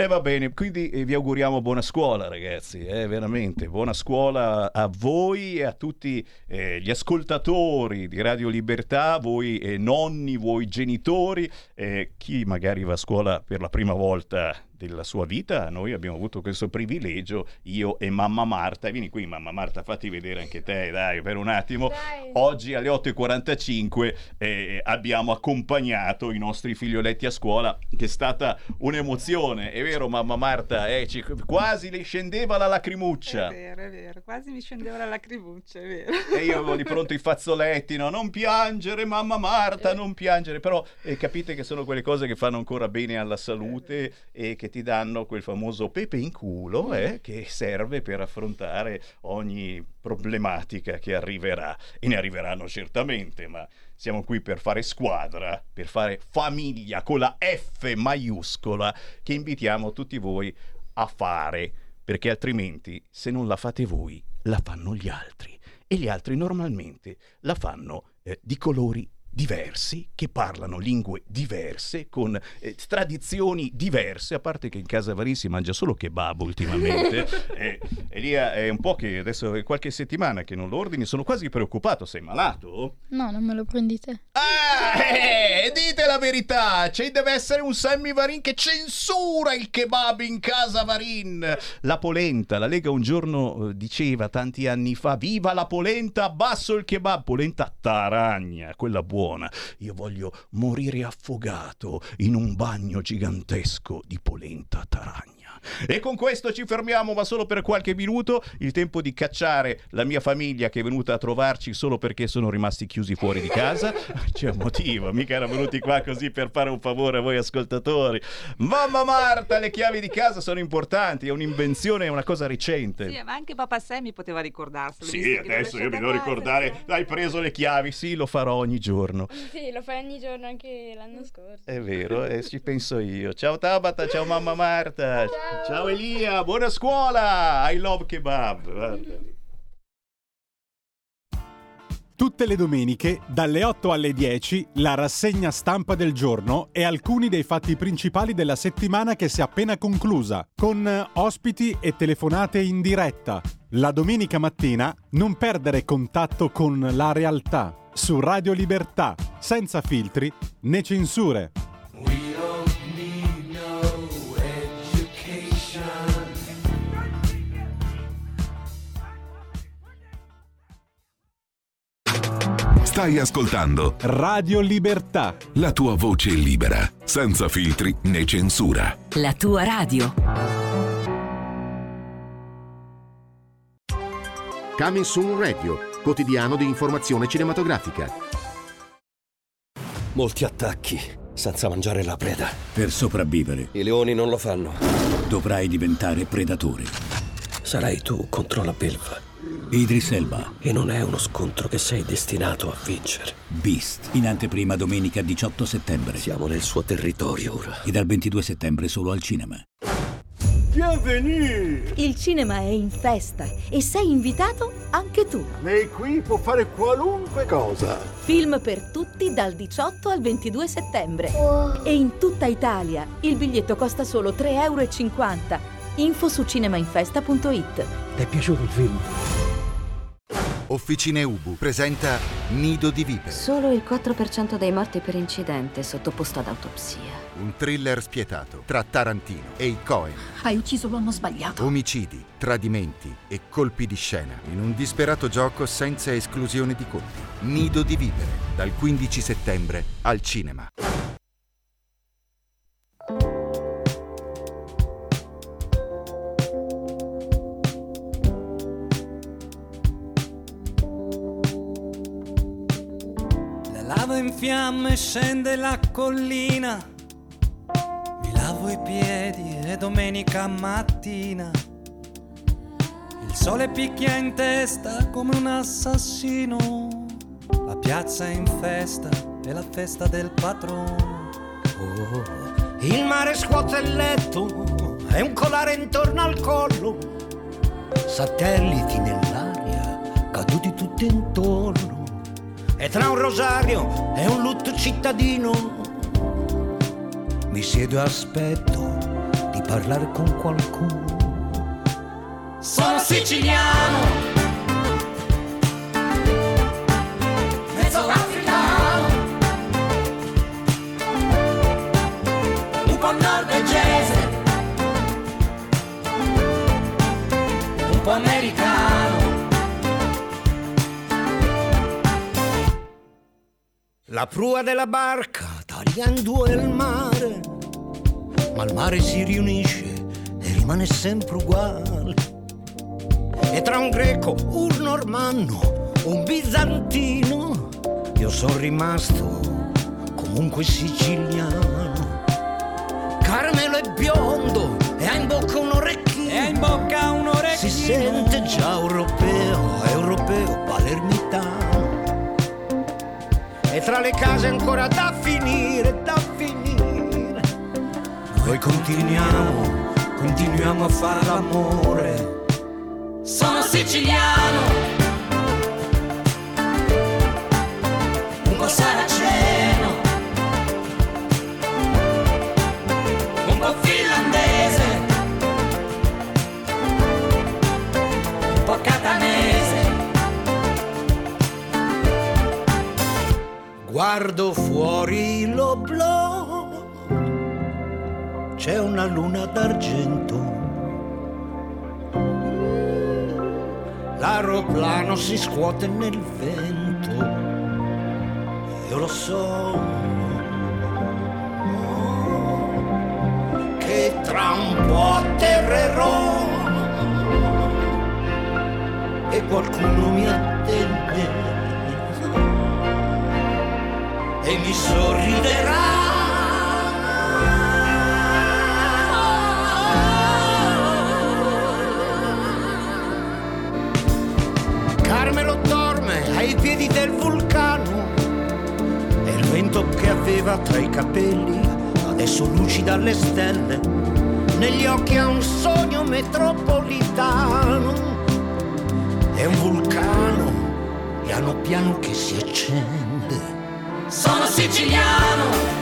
E va bene, quindi eh, vi auguriamo buona scuola ragazzi, eh, veramente buona scuola a voi e a tutti eh, gli ascoltatori di Radio Libertà, voi eh, nonni, voi genitori, eh, chi magari va a scuola per la prima volta della sua vita, noi abbiamo avuto questo privilegio, io e mamma Marta, vieni qui mamma Marta, fatti vedere anche te, dai, per un attimo. Oggi alle 8.45 eh, abbiamo accompagnato i nostri figlioletti a scuola, che è stata un'emozione, è vero mamma Marta? Eh, ci- quasi le scendeva la lacrimuccia. È vero, è vero, quasi mi scendeva la lacrimuccia, è vero. E io avevo di pronto i fazzoletti, no? Non piangere, mamma Marta, non piangere. Però eh, capite che sono quelle cose che fanno ancora bene alla salute e che ti danno quel famoso pepe in culo eh, che serve per affrontare ogni problematica che arriverà. E ne arriveranno certamente, ma siamo qui per fare squadra, per fare famiglia con la F maiuscola che invitiamo tutti voi a fare, perché altrimenti se non la fate voi, la fanno gli altri e gli altri normalmente la fanno eh, di colori diversi, che parlano lingue diverse, con eh, tradizioni diverse, a parte che in casa Varin si mangia solo kebab ultimamente. e, e lì è un po' che adesso è qualche settimana che non lo ordini, sono quasi preoccupato, sei malato? No, non me lo prendi te. Eh, dite la verità, ci deve essere un Sammy Varin che censura il kebab in casa Varin. La polenta, la Lega un giorno eh, diceva tanti anni fa, viva la polenta, abbasso il kebab, polenta taragna, quella buona. Io voglio morire affogato in un bagno gigantesco di polenta taragna. E con questo ci fermiamo, ma solo per qualche minuto, il tempo di cacciare la mia famiglia che è venuta a trovarci solo perché sono rimasti chiusi fuori di casa. C'è un motivo, mica erano venuti qua così per fare un favore a voi ascoltatori. Mamma Marta, le chiavi di casa sono importanti, è un'invenzione, è una cosa recente. Sì, ma anche papà Sammy poteva ricordarselo. Sì, adesso io mi devo ricordare, hai preso le chiavi, sì, lo farò ogni giorno. Sì, lo fai ogni giorno anche l'anno scorso. È vero, eh, ci penso io. Ciao Tabata, ciao mamma Marta. Ciao, Elia, buona scuola. I love kebab. Tutte le domeniche, dalle 8 alle 10, la rassegna stampa del giorno e alcuni dei fatti principali della settimana che si è appena conclusa, con ospiti e telefonate in diretta. La domenica mattina non perdere contatto con la realtà su Radio Libertà, senza filtri né censure. We don't need no education. Stai ascoltando Radio Libertà. la tua voce libera, senza filtri né censura. La tua radio. Coming Soon Radio, quotidiano di informazione cinematografica. Molti attacchi senza mangiare la preda. Per sopravvivere I leoni non lo fanno. dovrai diventare predatore. Sarai tu contro la belva. Idris Elba, E non è uno scontro che sei destinato a vincere. Beast, in anteprima domenica 18 settembre. Siamo nel suo territorio ora. E dal 22 settembre solo al cinema. Bienvenue! Il cinema è in festa e sei invitato anche tu. Lei qui può fare qualunque cosa. Film per tutti dal 18 al 22 settembre. E in tutta Italia il biglietto costa solo 3,50 euro. Info su cinemainfesta.it. Ti è piaciuto il film? Officine Ubu presenta Nido di Vipere, Solo il 4% dei morti per incidente è sottoposto ad autopsia. Un thriller spietato tra Tarantino e i Cohen. Hai ucciso l'uomo sbagliato. Omicidi, tradimenti e colpi di scena in un disperato gioco senza esclusione di colpi. Nido di Vipere, dal 15 settembre al cinema. La lava in fiamme scende la collina. Mi lavo i piedi e domenica mattina. Il sole picchia in testa come un assassino. La piazza è in festa, è la festa del patrono. Oh, il mare scuote il letto, è un colare intorno al collo. Satelliti nell'aria, caduti tutti intorno. E tra un rosario e un lutto cittadino mi siedo e aspetto di parlare con qualcuno. Sono siciliano, mezzo africano, un po' norvegese, un po' americano. La prua della barca taglia in due il mare, ma il mare si riunisce e rimane sempre uguale. E tra un greco, un normanno, un bizantino, io sono rimasto comunque siciliano. Carmelo è biondo e ha in bocca un orecchino. E ha in bocca un orecchino. Si sente già europeo, europeo, palermitano. E tra le case ancora da finire, da finire. Noi continuiamo, continuiamo a fare l'amore. Sono siciliano, un po' saraceno, Guardo fuori l'oblò, c'è una luna d'argento. L'aeroplano si scuote nel vento, io lo so. Che tra un po' atterrerò e qualcuno mi attende e mi sorriderà. Carmelo dorme ai piedi del vulcano e il vento che aveva tra i capelli adesso lucida alle stelle. Negli occhi ha un sogno metropolitano. È un vulcano piano piano che si accende. Sono siciliano,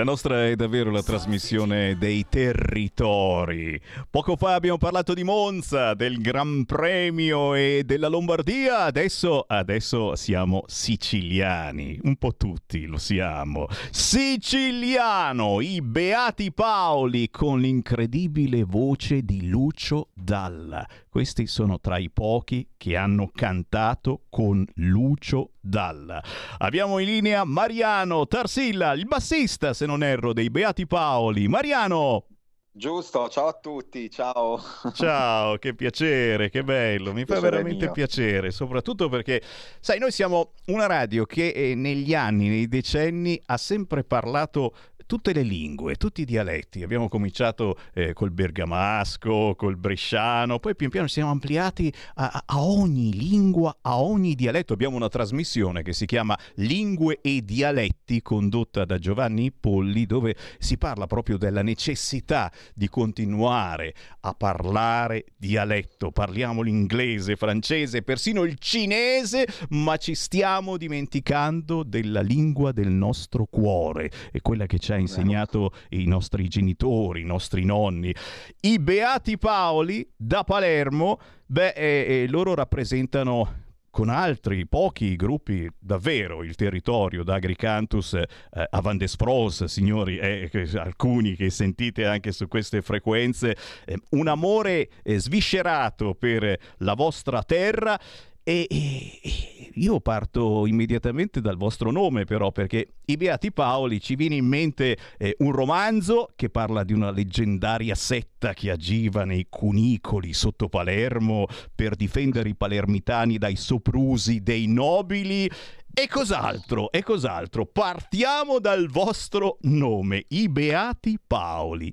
La nostra è davvero la trasmissione dei territori. Poco fa abbiamo parlato di Monza, del Gran Premio e della Lombardia. Adesso, adesso siamo siciliani. Un po' tutti lo siamo. Siciliano, i Beati Paoli con l'incredibile voce di Lucio Dalla. Questi sono tra i pochi che hanno cantato con Lucio Dalla. Abbiamo in linea Mariano Tarsilla, il bassista, se non erro, dei Beati Paoli. Mariano! Giusto, ciao a tutti, ciao. Ciao, che piacere, che bello, mi fa Piacere veramente mio. piacere, soprattutto perché, sai, noi siamo una radio che eh, negli anni, nei decenni, ha sempre parlato tutte le lingue, tutti i dialetti. Abbiamo cominciato eh, col bergamasco, col bresciano, poi pian piano ci siamo ampliati a, a- ogni lingua, a ogni dialetto. Abbiamo una trasmissione che si chiama Lingue e Dialetti, condotta da Giovanni Polli, dove si parla proprio della necessità di continuare a parlare dialetto. Parliamo l'inglese, francese, persino il cinese, ma ci stiamo dimenticando della lingua del nostro cuore, è quella che ci ha insegnato i nostri genitori, i nostri nonni. I Beati Paoli da Palermo, beh, eh, eh, loro rappresentano con altri pochi gruppi davvero il territorio da Agricantus eh, a Van Despros, signori, eh, alcuni che sentite anche su queste frequenze, eh, un amore eh, sviscerato per la vostra terra e, e- io parto immediatamente dal vostro nome però perché i Beati Paoli ci viene in mente eh, un romanzo che parla di una leggendaria setta che agiva nei cunicoli sotto Palermo per difendere i palermitani dai soprusi dei nobili e cos'altro? E cos'altro? Partiamo dal vostro nome, i Beati Paoli.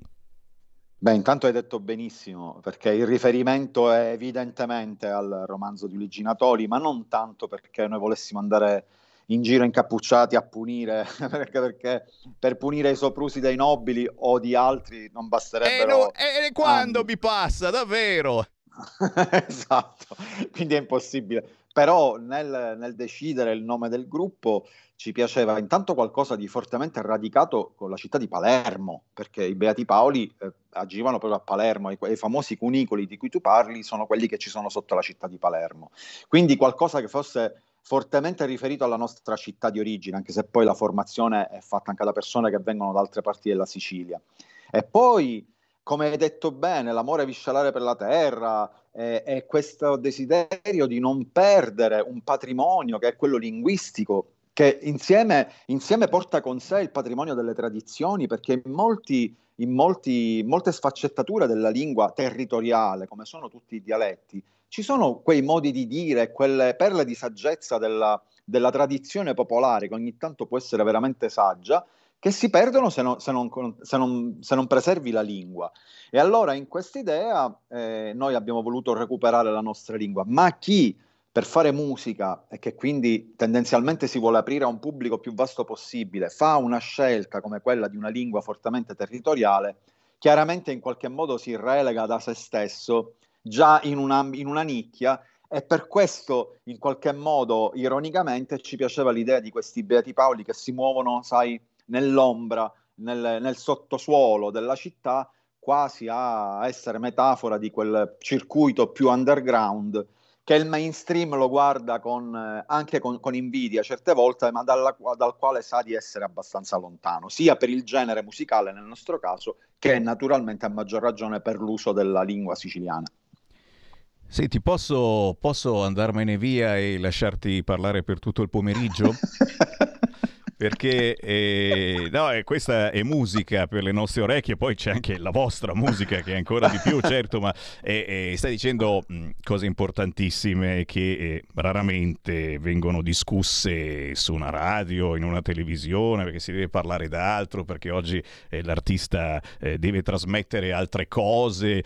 Beh, intanto hai detto benissimo, perché il riferimento è evidentemente al romanzo di Luigi Natoli, ma non tanto perché noi volessimo andare in giro incappucciati a punire, perché, perché per punire i soprusi dei nobili o di altri non E, basterebbero... no- e quando mi passa, davvero? esatto, quindi è impossibile. Però nel, nel decidere il nome del gruppo ci piaceva intanto qualcosa di fortemente radicato con la città di Palermo, perché i Beati Paoli eh, agivano proprio a Palermo, i, i famosi cunicoli di cui tu parli sono quelli che ci sono sotto la città di Palermo. Quindi qualcosa che fosse fortemente riferito alla nostra città di origine, anche se poi la formazione è fatta anche da persone che vengono da altre parti della Sicilia. E poi come hai detto bene, l'amore viscerale per la terra eh, e questo desiderio di non perdere un patrimonio che è quello linguistico, che insieme, insieme porta con sé il patrimonio delle tradizioni, perché in, molti, in molti, molte sfaccettature della lingua territoriale, come sono tutti i dialetti, ci sono quei modi di dire, quelle perle di saggezza della, della tradizione popolare, che ogni tanto può essere veramente saggia, che si perdono se non, se non, se non, se non preservi la lingua. E allora in quest'idea eh, noi abbiamo voluto recuperare la nostra lingua, ma chi per fare musica e che quindi tendenzialmente si vuole aprire a un pubblico più vasto possibile, fa una scelta come quella di una lingua fortemente territoriale, chiaramente in qualche modo si relega da se stesso già in una, in una nicchia e per questo in qualche modo ironicamente ci piaceva l'idea di questi Beati Paoli che si muovono, sai, nell'ombra, nel, nel sottosuolo della città, quasi a essere metafora di quel circuito più underground che il mainstream lo guarda con, eh, anche con, con, invidia certe volte, ma dalla, dal quale sa di essere abbastanza lontano, sia per il genere musicale nel nostro caso, che naturalmente a maggior ragione per l'uso della lingua siciliana. Senti, posso, posso andarmene via e lasciarti parlare per tutto il pomeriggio? perché eh, no, eh, questa è musica per le nostre orecchie, poi c'è anche la vostra musica che è ancora di più, certo, ma eh, stai dicendo mh, cose importantissime che eh, raramente vengono discusse su una radio, in una televisione, perché si deve parlare d'altro, perché oggi eh, l'artista eh, deve trasmettere altre cose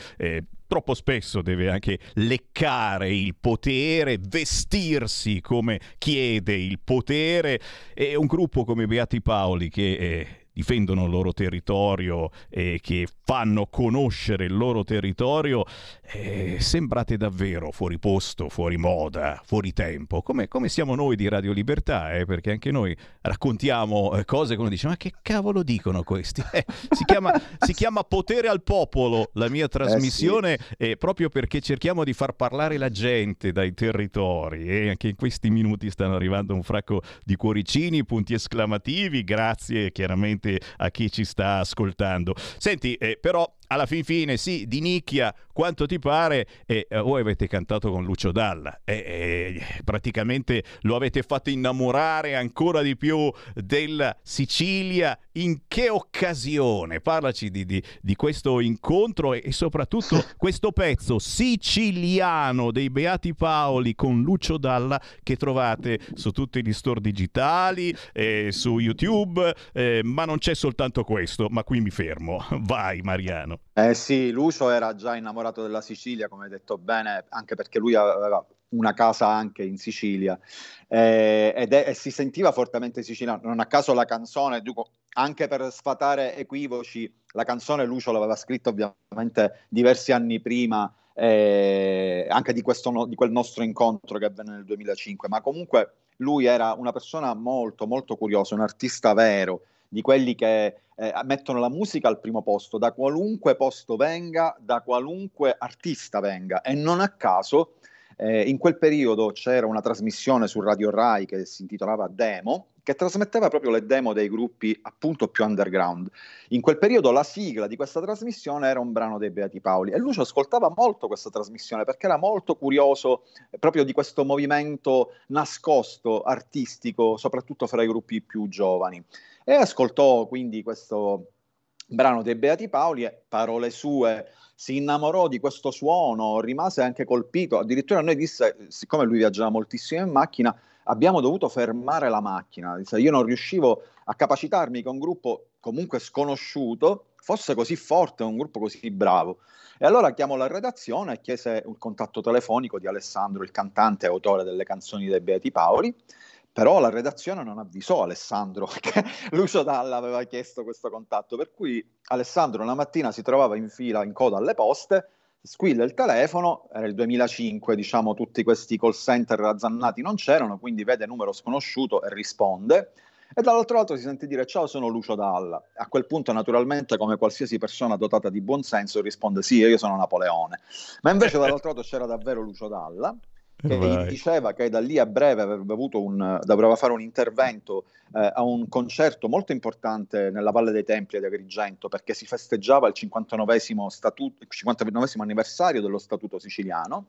troppo spesso deve anche leccare il potere, vestirsi come chiede il potere. E un gruppo come Beati Paoli che eh, difendono il loro territorio e che fanno conoscere il loro territorio, eh, sembrate davvero fuori posto, fuori moda, fuori tempo, come, come siamo noi di Radio Libertà, eh, perché anche noi raccontiamo eh, cose come dice ma che cavolo dicono questi? Eh, si, chiama, si, chiama, Potere al Popolo, la mia trasmissione, eh sì. proprio perché cerchiamo di far parlare la gente dai territori e anche in questi minuti stanno arrivando un fracco di cuoricini, punti esclamativi, grazie chiaramente a chi ci sta ascoltando. Senti, eh, però alla fin fine, sì, di nicchia quanto ti pare, e eh, voi avete cantato con Lucio Dalla e eh, praticamente lo avete fatto innamorare ancora di più della Sicilia. In che occasione? Parlaci di, di, di questo incontro e, e soprattutto questo pezzo siciliano dei Beati Paoli con Lucio Dalla che trovate su tutti gli store digitali, eh, su YouTube, eh, ma non c'è soltanto questo, ma qui mi fermo. Vai Mariano. Eh sì, Lucio era già innamorato della Sicilia, come hai detto bene, anche perché lui aveva una casa anche in Sicilia eh, ed è, si sentiva fortemente siciliano. Non a caso la canzone, dico, anche per sfatare equivoci, la canzone Lucio l'aveva scritta ovviamente diversi anni prima, eh, anche di, questo, di quel nostro incontro che avvenne nel 2005, ma comunque lui era una persona molto, molto curiosa, un artista vero di quelli che eh, mettono la musica al primo posto, da qualunque posto venga, da qualunque artista venga. E non a caso eh, in quel periodo c'era una trasmissione su Radio Rai che si intitolava Demo, che trasmetteva proprio le demo dei gruppi appunto più underground. In quel periodo la sigla di questa trasmissione era un brano dei Beati Paoli e Lucio ascoltava molto questa trasmissione perché era molto curioso proprio di questo movimento nascosto, artistico, soprattutto fra i gruppi più giovani e ascoltò quindi questo brano dei Beati Paoli e parole sue si innamorò di questo suono, rimase anche colpito, addirittura noi disse, siccome lui viaggiava moltissimo in macchina, abbiamo dovuto fermare la macchina, disse, io non riuscivo a capacitarmi che un gruppo comunque sconosciuto fosse così forte, un gruppo così bravo. E allora chiamò la redazione e chiese un contatto telefonico di Alessandro, il cantante e autore delle canzoni dei Beati Paoli, però la redazione non avvisò Alessandro che Lucio Dalla aveva chiesto questo contatto, per cui Alessandro una mattina si trovava in fila, in coda alle poste, squilla il telefono, era il 2005, diciamo tutti questi call center razzannati non c'erano, quindi vede numero sconosciuto e risponde, e dall'altro lato si sente dire ciao sono Lucio Dalla. A quel punto naturalmente come qualsiasi persona dotata di buon senso risponde sì io sono Napoleone, ma invece dall'altro lato c'era davvero Lucio Dalla che Vai. diceva che da lì a breve avrebbe avuto un, doveva fare un intervento eh, a un concerto molto importante nella Valle dei Templi ad Agrigento perché si festeggiava il 59 statuto, il 59 anniversario dello Statuto siciliano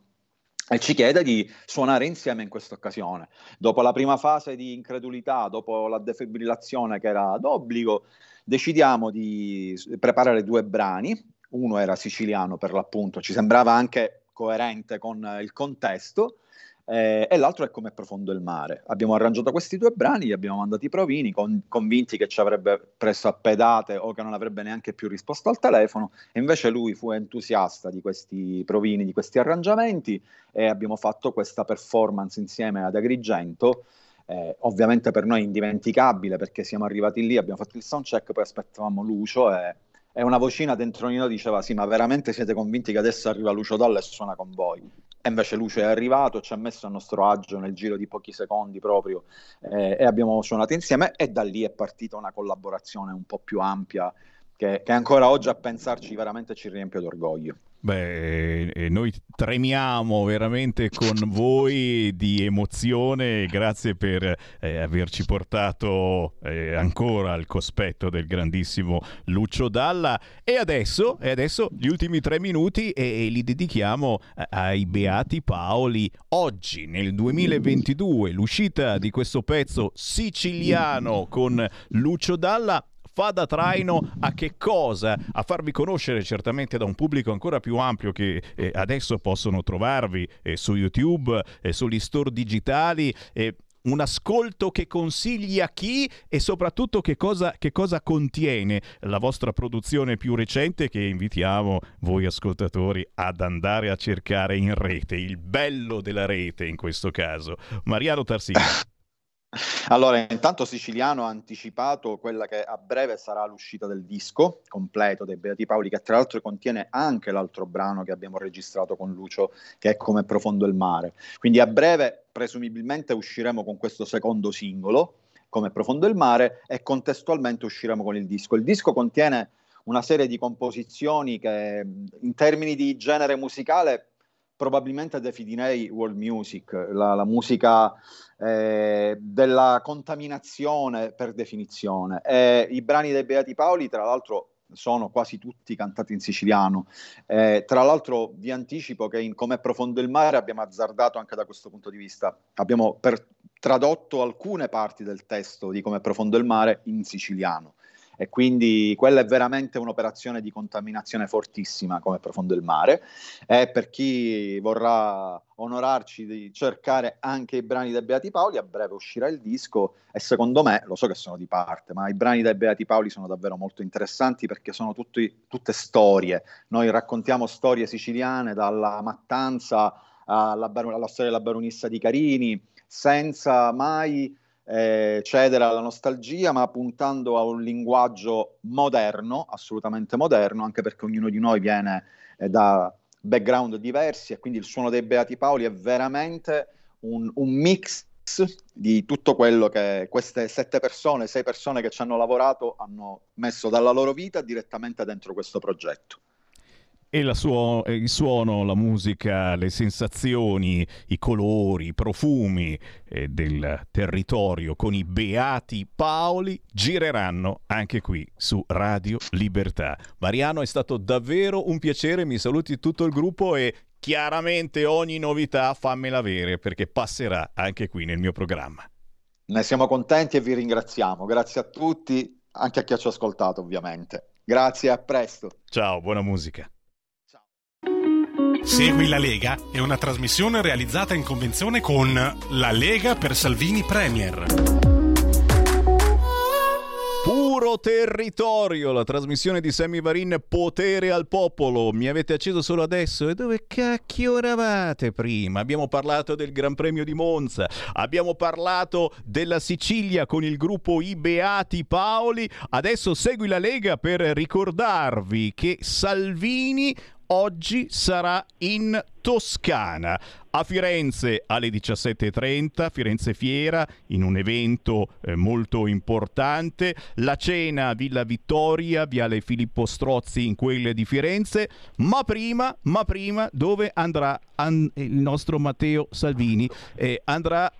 e ci chiede di suonare insieme in questa occasione. Dopo la prima fase di incredulità, dopo la defibrillazione che era d'obbligo, decidiamo di preparare due brani. Uno era siciliano per l'appunto, ci sembrava anche coerente con il contesto, eh, e l'altro è come profondo il mare. Abbiamo arrangiato questi due brani, li abbiamo mandati i provini, con, convinti che ci avrebbe preso a pedate o che non avrebbe neanche più risposto al telefono, e invece lui fu entusiasta di questi provini, di questi arrangiamenti, e abbiamo fatto questa performance insieme ad Agrigento. Eh, ovviamente per noi indimenticabile perché siamo arrivati lì, abbiamo fatto il soundcheck, poi aspettavamo Lucio e, e una vocina dentro di noi diceva sì ma veramente siete convinti che adesso arriva Lucio Dalla e suona con voi? E invece Lucio è arrivato, ci ha messo a nostro agio nel giro di pochi secondi proprio eh, e abbiamo suonato insieme e da lì è partita una collaborazione un po' più ampia che, che ancora oggi a pensarci veramente ci riempie d'orgoglio. Beh, noi tremiamo veramente con voi di emozione, grazie per eh, averci portato eh, ancora al cospetto del grandissimo Lucio Dalla e adesso, e adesso gli ultimi tre minuti e, e li dedichiamo ai Beati Paoli. Oggi, nel 2022, l'uscita di questo pezzo siciliano con Lucio Dalla fa da traino a che cosa? A farvi conoscere certamente da un pubblico ancora più ampio che eh, adesso possono trovarvi eh, su YouTube, eh, sugli store digitali un ascolto che consigli a chi e soprattutto che cosa, che cosa, contiene la vostra produzione più recente che invitiamo voi ascoltatori ad andare a cercare in rete, il bello della rete in questo caso. Mariano Tarsini. Allora, intanto Siciliano ha anticipato quella che a breve sarà l'uscita del disco completo dei Beati Paoli, che tra l'altro contiene anche l'altro brano che abbiamo registrato con Lucio, che è Come profondo il mare. Quindi a breve, presumibilmente, usciremo con questo secondo singolo, Come profondo il mare, e contestualmente usciremo con il disco. Il disco contiene una serie di composizioni che in termini di genere musicale probabilmente definirei world music, la, la musica eh, della contaminazione per definizione. E I brani dei Beati Paoli, tra l'altro, sono quasi tutti cantati in siciliano. Eh, tra l'altro vi anticipo che in Come profondo il mare abbiamo azzardato anche da questo punto di vista. Abbiamo per, tradotto alcune parti del testo di Come profondo il mare in siciliano e quindi quella è veramente un'operazione di contaminazione fortissima come profondo il mare. E per chi vorrà onorarci di cercare anche i brani dei Beati Paoli a breve uscirà il disco e secondo me, lo so che sono di parte, ma i brani dei Beati Paoli sono davvero molto interessanti perché sono tutti, tutte storie, noi raccontiamo storie siciliane dalla mattanza alla, alla storia della baronessa di Carini senza mai eh, cedere alla nostalgia, ma puntando a un linguaggio moderno, assolutamente moderno, anche perché ognuno di noi viene eh, da background diversi e quindi il suono dei Beati Paoli è veramente un, un mix di tutto quello che queste sette persone, sei persone che ci hanno lavorato hanno messo dalla loro vita direttamente dentro questo progetto e suo, il suono, la musica, le sensazioni, i colori, i profumi eh, del territorio con i beati Paoli gireranno anche qui su Radio Libertà. Mariano è stato davvero un piacere, mi saluti tutto il gruppo e chiaramente ogni novità fammela avere perché passerà anche qui nel mio programma. Ne siamo contenti e vi ringraziamo. Grazie a tutti, anche a chi ci ha ascoltato ovviamente. Grazie, a presto. Ciao, buona musica. Segui la Lega è una trasmissione realizzata in convenzione con La Lega per Salvini Premier. Puro territorio, la trasmissione di Sammy Varin Potere al popolo. Mi avete acceso solo adesso? E dove cacchio eravate prima? Abbiamo parlato del Gran Premio di Monza, abbiamo parlato della Sicilia con il gruppo I Beati Paoli. Adesso segui la Lega per ricordarvi che Salvini oggi sarà in Toscana. A Firenze alle 17.30, Firenze Fiera, in un evento eh, molto importante. La cena a Villa Vittoria, Viale Filippo Strozzi in quelle di Firenze. Ma prima, ma prima dove andrà an- il nostro Matteo Salvini? Eh, andrà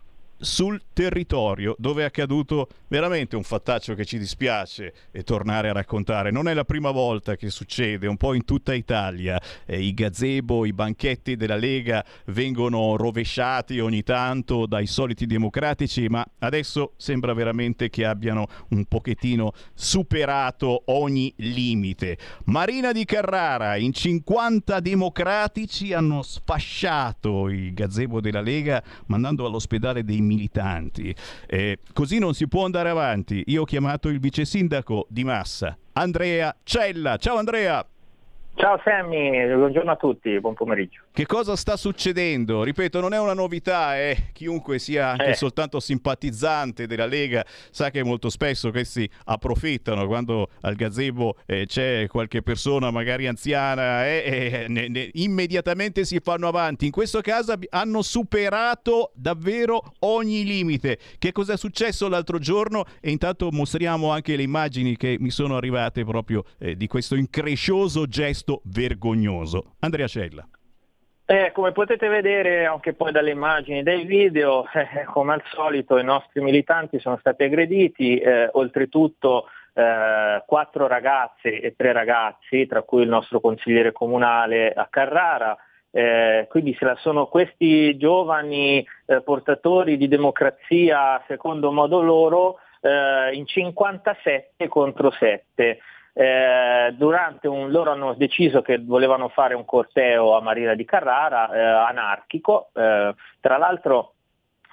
sul territorio dove è accaduto veramente un fattaccio che ci dispiace e tornare a raccontare. Non è la prima volta che succede, un po' in tutta Italia. Eh, I gazebo, i banchetti della Lega vengono rovesciati ogni tanto dai soliti democratici, ma adesso sembra veramente che abbiano un pochettino superato ogni limite. Marina di Carrara, in 50 democratici hanno sfasciato il gazebo della Lega mandando all'ospedale dei militanti. Eh, così non si può andare avanti. Io ho chiamato il vice sindaco di Massa, Andrea Cella. Ciao Andrea! Ciao Sammy, buongiorno a tutti, buon pomeriggio. Che cosa sta succedendo? Ripeto, non è una novità, eh? chiunque sia anche eh. soltanto simpatizzante della Lega sa che molto spesso questi approfittano quando al gazebo eh, c'è qualche persona magari anziana e eh, ne, ne, immediatamente si fanno avanti. In questo caso hanno superato davvero ogni limite. Che cosa è successo l'altro giorno? E intanto mostriamo anche le immagini che mi sono arrivate proprio eh, di questo increscioso gesto vergognoso. Andrea Cella. Eh, come potete vedere anche poi dalle immagini e dai video, eh, come al solito i nostri militanti sono stati aggrediti, eh, oltretutto eh, quattro ragazze e tre ragazzi, tra cui il nostro consigliere comunale a Carrara. Eh, quindi se la sono questi giovani eh, portatori di democrazia secondo modo loro in 57 contro 7. Eh, durante un, loro hanno deciso che volevano fare un corteo a Marina di Carrara eh, anarchico, eh, tra l'altro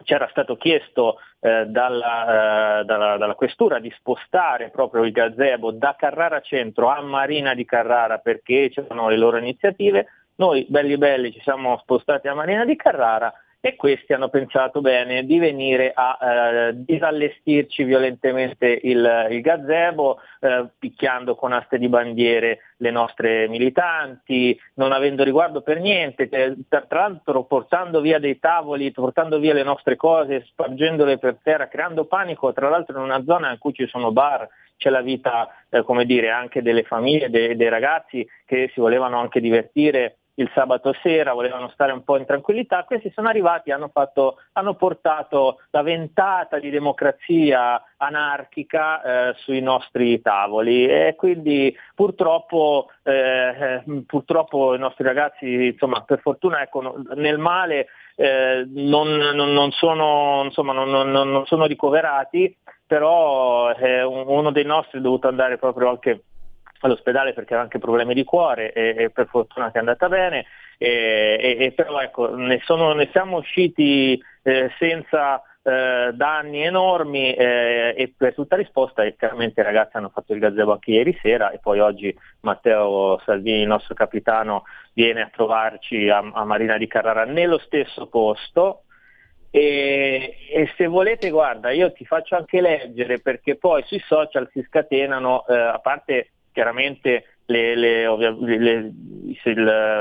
c'era stato chiesto eh, dalla, eh, dalla, dalla, questura di spostare proprio il gazebo da Carrara Centro a Marina di Carrara perché c'erano le loro iniziative, noi belli belli ci siamo spostati a Marina di Carrara e questi hanno pensato bene di venire a eh, disallestirci violentemente il, il gazebo, eh, picchiando con aste di bandiere le nostre militanti, non avendo riguardo per niente, eh, tra l'altro portando via dei tavoli, portando via le nostre cose, spargendole per terra, creando panico, tra l'altro in una zona in cui ci sono bar, c'è la vita, eh, come dire, anche delle famiglie, dei, dei ragazzi che si volevano anche divertire il sabato sera, volevano stare un po' in tranquillità, questi sono arrivati, hanno, hanno portato la ventata di democrazia anarchica eh, sui nostri tavoli. E quindi purtroppo, eh, purtroppo i nostri ragazzi, insomma, per fortuna ecco, nel male eh, non, non, non, sono, insomma, non, sono, ricoverati, però eh, uno dei nostri è dovuto andare proprio anche all'ospedale perché aveva anche problemi di cuore e, e per fortuna che è andata bene, e, e, però ecco, ne, sono, ne, siamo usciti eh, senza eh, danni enormi eh, e per tutta risposta chiaramente i ragazzi hanno fatto il gazebo anche ieri sera e poi oggi Matteo Salvini, il nostro capitano, viene a trovarci a, a Marina di Carrara nello stesso posto. E, e, se volete, guarda, io ti faccio anche leggere perché poi sui social si scatenano, eh, a parte chiaramente le, le, le,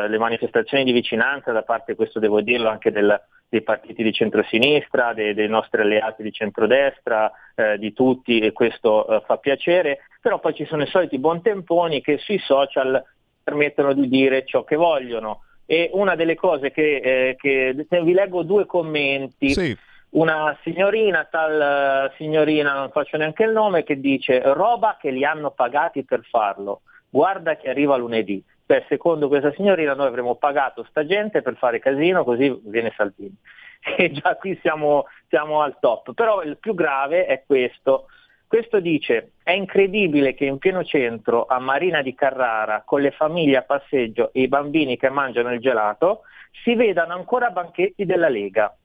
le, manifestazioni di vicinanza da parte, questo devo dirlo, anche del, dei partiti di centrosinistra, dei, dei nostri alleati di centrodestra, eh, di tutti e questo eh, fa piacere, però poi ci sono i soliti buontemponi che sui social permettono di dire ciò che vogliono. E una delle cose che, eh, che vi leggo due commenti. Sì una signorina, tal signorina, non faccio neanche il nome, che dice roba che li hanno pagati per farlo, guarda che arriva lunedì. Beh, secondo questa signorina noi avremmo pagato sta gente per fare casino, così viene Salvini. E già qui siamo, siamo al top. Però il più grave è questo. Questo dice, è incredibile che in pieno centro, a Marina di Carrara, con le famiglie a passeggio e i bambini che mangiano il gelato, si vedano ancora banchetti della Lega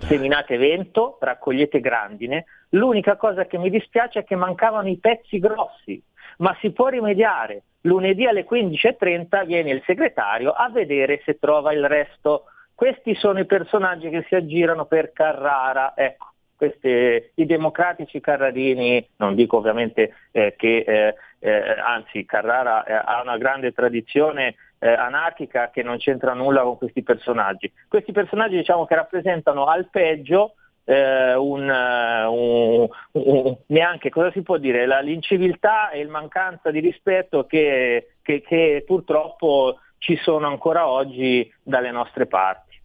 seminate vento, raccogliete grandine. L'unica cosa che mi dispiace è che mancavano i pezzi grossi, ma si può rimediare. Lunedì alle 15.30 viene il segretario a vedere se trova il resto. Questi sono i personaggi che si aggirano per Carrara. Ecco, questi, i democratici carrarini, non dico ovviamente eh, che, eh, eh, anzi Carrara eh, ha una grande tradizione eh, anarchica che non c'entra nulla con questi personaggi. Questi personaggi diciamo che rappresentano al peggio eh, un, un, un, neanche cosa si può dire, la, l'inciviltà e il mancanza di rispetto che, che, che purtroppo ci sono ancora oggi dalle nostre parti.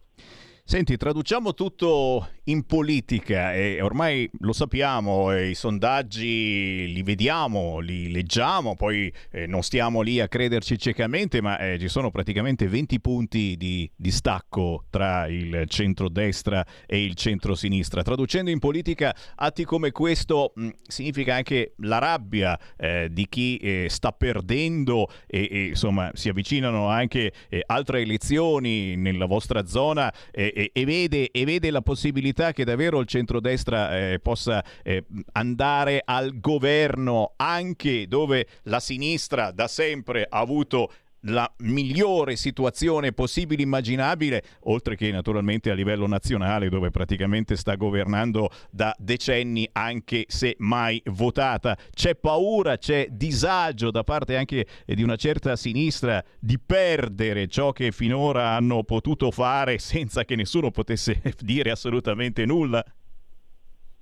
Senti, traduciamo tutto in politica e ormai lo sappiamo, i sondaggi li vediamo, li leggiamo, poi eh, non stiamo lì a crederci ciecamente, ma eh, ci sono praticamente 20 punti di, di stacco tra il centro-destra e il centro-sinistra. Traducendo in politica atti come questo mh, significa anche la rabbia eh, di chi eh, sta perdendo e, e, insomma si avvicinano anche eh, altre elezioni nella vostra zona e, e, vede, e vede la possibilità che davvero il centrodestra eh, possa eh, andare al governo anche dove la sinistra da sempre ha avuto la migliore situazione possibile immaginabile, oltre che naturalmente a livello nazionale dove praticamente sta governando da decenni anche se mai votata. C'è paura, c'è disagio da parte anche di una certa sinistra di perdere ciò che finora hanno potuto fare senza che nessuno potesse dire assolutamente nulla.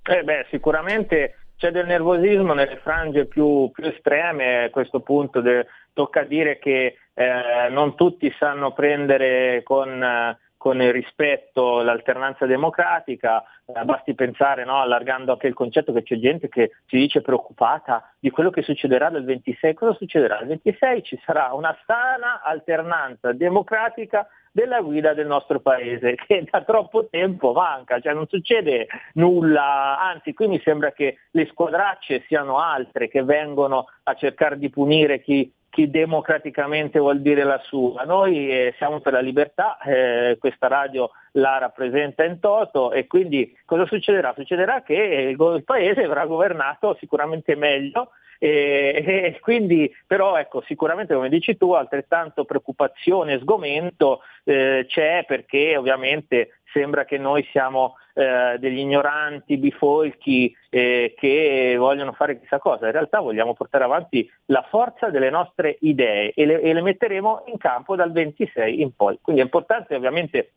Eh beh, sicuramente c'è del nervosismo nelle frange più, più estreme a questo punto. De, tocca dire che eh, non tutti sanno prendere con, eh, con il rispetto l'alternanza democratica, eh, basti pensare, no, allargando anche il concetto, che c'è gente che si dice preoccupata di quello che succederà dal 26. Cosa succederà? Il 26 ci sarà una sana alternanza democratica della guida del nostro paese, che da troppo tempo manca, cioè non succede nulla, anzi qui mi sembra che le squadracce siano altre che vengono a cercare di punire chi chi democraticamente vuol dire la sua. Noi eh, siamo per la libertà, eh, questa radio la rappresenta in toto e quindi cosa succederà? Succederà che il, il paese verrà governato sicuramente meglio e, e, quindi però ecco sicuramente come dici tu altrettanto preoccupazione e sgomento eh, c'è perché ovviamente sembra che noi siamo eh, degli ignoranti, bifolchi eh, che vogliono fare chissà cosa, in realtà vogliamo portare avanti la forza delle nostre idee e le, e le metteremo in campo dal 26 in poi. Quindi è importante ovviamente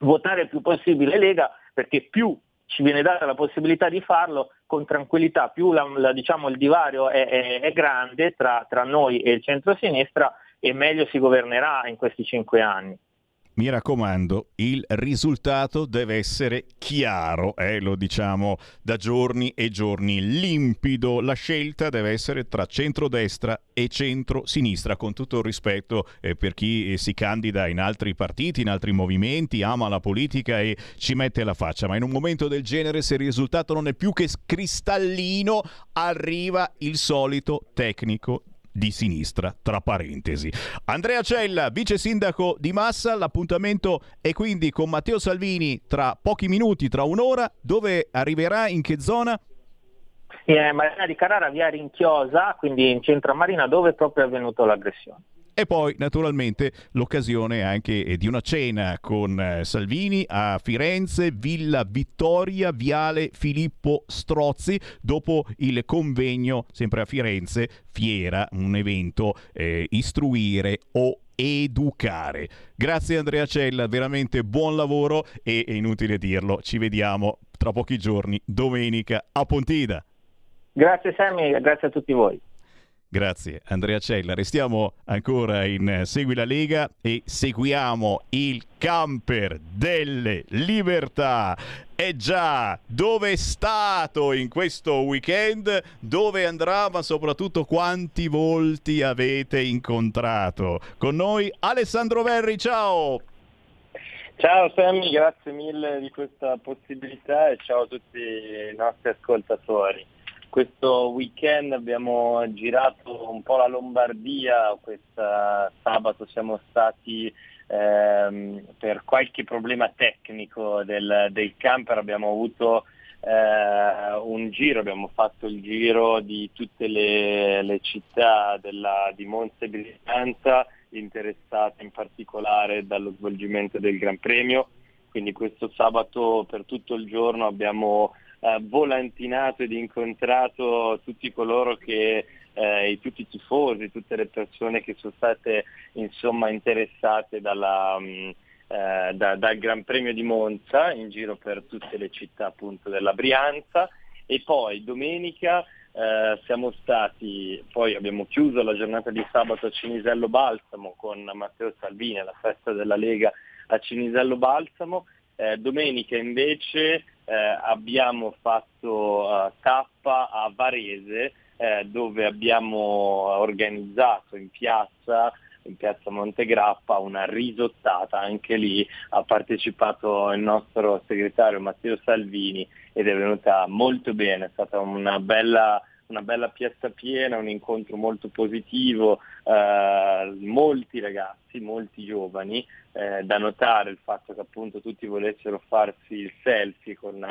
votare il più possibile Lega perché più ci viene data la possibilità di farlo con tranquillità, più la, la, diciamo, il divario è, è, è grande tra, tra noi e il centro-sinistra e meglio si governerà in questi cinque anni mi raccomando, il risultato deve essere chiaro, eh, lo diciamo da giorni e giorni, limpido. La scelta deve essere tra centrodestra e centro-sinistra, con tutto il rispetto eh, per chi eh, si candida in altri partiti, in altri movimenti, ama la politica e ci mette la faccia. Ma in un momento del genere, se il risultato non è più che cristallino, arriva il solito tecnico di sinistra, tra parentesi. Andrea Cella, vice sindaco di Massa, l'appuntamento è quindi con Matteo Salvini tra pochi minuti, tra un'ora, dove arriverà, in che zona? In Marina di Carrara, via Rinchiosa, quindi in centro Marina, dove proprio è avvenuta l'aggressione. E poi naturalmente l'occasione anche eh, di una cena con eh, Salvini a Firenze, Villa Vittoria, Viale Filippo Strozzi, dopo il convegno sempre a Firenze, Fiera, un evento eh, istruire o educare. Grazie Andrea Cella, veramente buon lavoro e è inutile dirlo, ci vediamo tra pochi giorni, domenica a Pontida. Grazie Sammy, grazie a tutti voi. Grazie Andrea Cella. Restiamo ancora in eh, Segui la Lega e seguiamo il camper delle libertà. E già, dove è stato in questo weekend? Dove andrà? Ma soprattutto quanti volti avete incontrato? Con noi Alessandro Verri, ciao! Ciao Sammy, grazie mille di questa possibilità e ciao a tutti i nostri ascoltatori questo weekend abbiamo girato un po' la Lombardia, questo sabato siamo stati ehm, per qualche problema tecnico del, del camper, abbiamo avuto eh, un giro, abbiamo fatto il giro di tutte le, le città della, di Monza e Brianza interessate in particolare dallo svolgimento del Gran Premio, quindi questo sabato per tutto il giorno abbiamo eh, volantinato ed incontrato tutti coloro che, eh, tutti i tifosi, tutte le persone che sono state insomma, interessate dalla, mh, mm, eh, da, dal Gran Premio di Monza in giro per tutte le città appunto della Brianza. E poi domenica eh, siamo stati, poi abbiamo chiuso la giornata di sabato a Cinisello Balsamo con Matteo Salvini alla festa della Lega a Cinisello Balsamo, eh, domenica invece eh, abbiamo fatto uh, tappa a Varese eh, dove abbiamo organizzato in piazza in piazza Montegrappa una risottata, anche lì ha partecipato il nostro segretario Matteo Salvini ed è venuta molto bene, è stata una bella una bella piazza piena, un incontro molto positivo, eh, molti ragazzi, molti giovani, eh, da notare il fatto che appunto tutti volessero farsi il selfie con,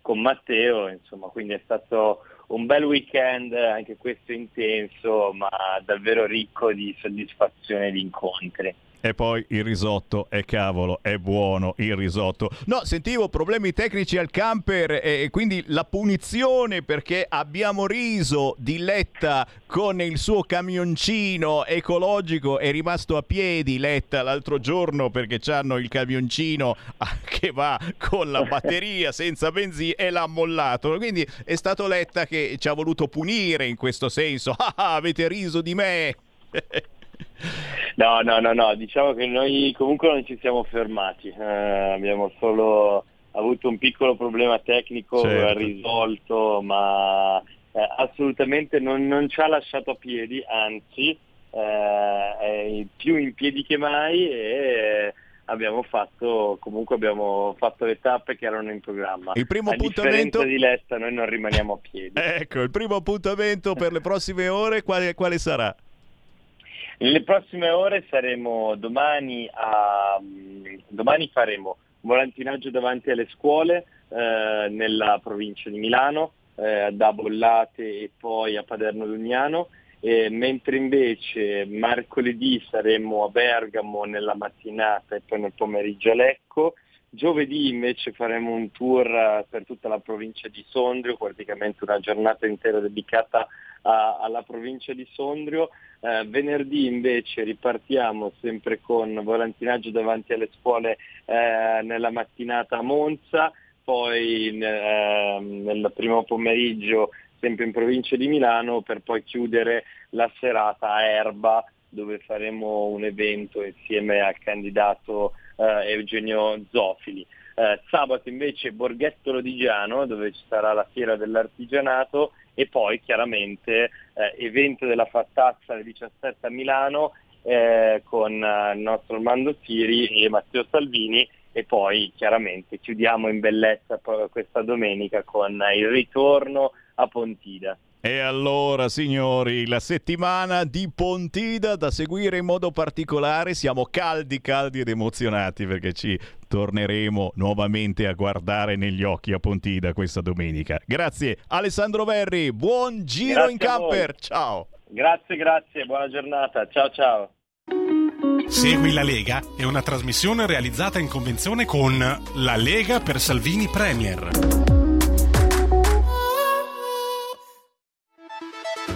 con Matteo, insomma, quindi è stato un bel weekend, anche questo intenso, ma davvero ricco di soddisfazione e di incontri. E poi il risotto, e cavolo, è buono il risotto. No, sentivo problemi tecnici al camper e quindi la punizione perché abbiamo riso di Letta con il suo camioncino ecologico è rimasto a piedi Letta l'altro giorno perché hanno il camioncino che va con la batteria senza benzina e l'ha mollato. Quindi è stato Letta che ci ha voluto punire in questo senso. Ah, avete riso di me. No, no, no, no, diciamo che noi comunque non ci siamo fermati, eh, abbiamo solo avuto un piccolo problema tecnico certo. risolto, ma eh, assolutamente non, non, ci ha lasciato a piedi, anzi eh, è più in piedi che mai e abbiamo fatto comunque abbiamo fatto le tappe che erano in programma. Il primo a appuntamento di Lesta noi non rimaniamo a piedi. Ecco, il primo appuntamento per le prossime ore quale, quale sarà? Nelle prossime ore saremo domani a domani faremo volantinaggio davanti alle scuole eh, nella provincia di Milano, eh, da Bollate e poi a Paderno Lugnano, eh, mentre invece mercoledì saremo a Bergamo nella mattinata e poi nel pomeriggio a Lecco, Giovedì invece faremo un tour per tutta la provincia di Sondrio, praticamente una giornata intera dedicata a- alla provincia di Sondrio. Eh, venerdì invece ripartiamo sempre con volantinaggio davanti alle scuole eh, nella mattinata a Monza, poi eh, nel primo pomeriggio sempre in provincia di Milano per poi chiudere la serata a Erba dove faremo un evento insieme al candidato eh, Eugenio Zofili. Eh, sabato invece Borghetto Lodigiano dove ci sarà la fiera dell'artigianato e poi chiaramente eh, evento della fattazza alle 17 a Milano eh, con eh, il nostro Armando Siri e Matteo Salvini e poi chiaramente chiudiamo in bellezza questa domenica con il ritorno a Pontida. E allora, signori, la settimana di Pontida da seguire in modo particolare. Siamo caldi, caldi ed emozionati perché ci torneremo nuovamente a guardare negli occhi a Pontida questa domenica. Grazie Alessandro Verri, buon giro Grazie in camper. Ciao. Grazie, grazie, buona giornata. Ciao ciao. Segui la Lega è una trasmissione realizzata in convenzione con La Lega per Salvini Premier.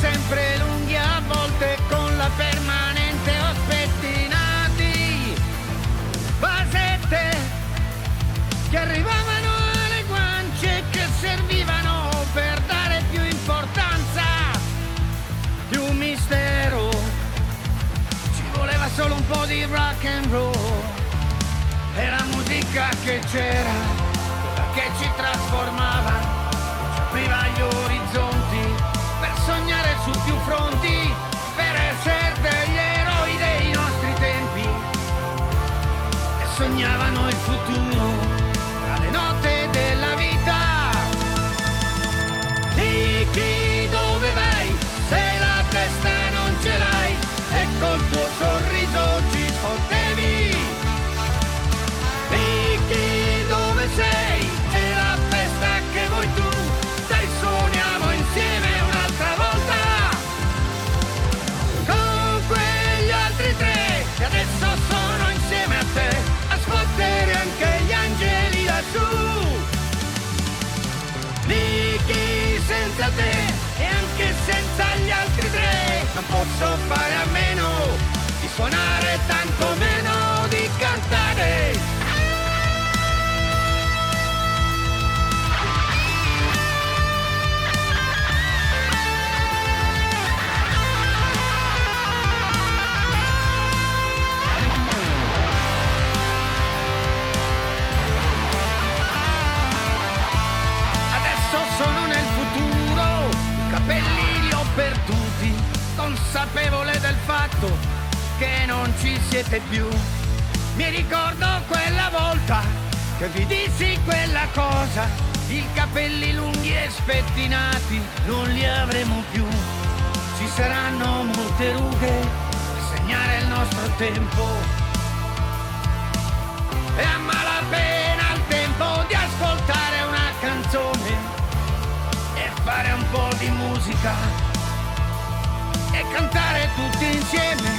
Sempre lunghi a volte con la permanente o spettinati, basette che arrivavano alle guance che servivano per dare più importanza più mistero. Ci voleva solo un po' di rock and roll. Era musica che c'era, che ci trasformava, ci apriva gli orizzonti sognavano il futuro Te e anche senza gli altri tre non posso fare a meno di suonare tanto meno consapevole del fatto che non ci siete più. Mi ricordo quella volta che vi dissi quella cosa, i capelli lunghi e spettinati non li avremo più. Ci saranno molte rughe a segnare il nostro tempo. E a malapena il tempo di ascoltare una canzone e fare un po' di musica e cantare tutti insieme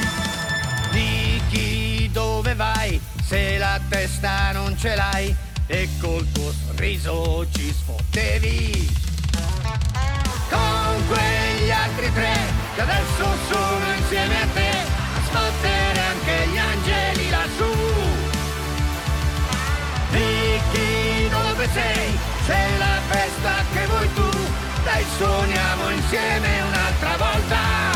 di chi testa non ce l'hai e col tuo sorriso ci sfottevi. Con quegli altri tre che adesso sono insieme a te a sfottere anche gli angeli lassù. Vicky dove sei? C'è la festa che vuoi tu, dai suoniamo insieme un'altra volta.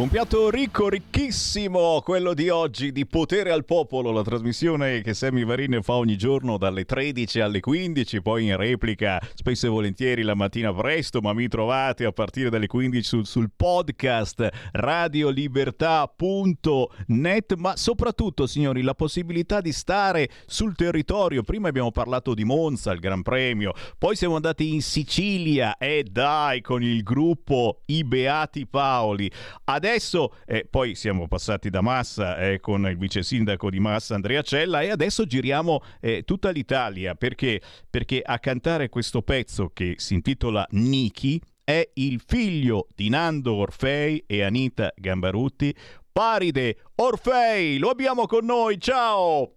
Un piatto ricco, ricchissimo, quello di oggi di Potere al Popolo, la trasmissione che Sammy Varin fa ogni giorno dalle 13 alle 15, poi in replica spesso e volentieri la mattina presto, ma mi trovate a partire dalle 15 sul, sul podcast radiolibertà.net, ma soprattutto signori la possibilità di stare sul territorio. Prima abbiamo parlato di Monza, il Gran Premio, poi siamo andati in Sicilia e dai con il gruppo I Beati Paoli. Adesso eh, poi siamo passati da Massa eh, con il vice sindaco di Massa Andrea Cella e adesso giriamo eh, tutta l'Italia perché, perché a cantare questo pezzo che si intitola Niki è il figlio di Nando Orfei e Anita Gambarutti, Paride Orfei, lo abbiamo con noi, ciao!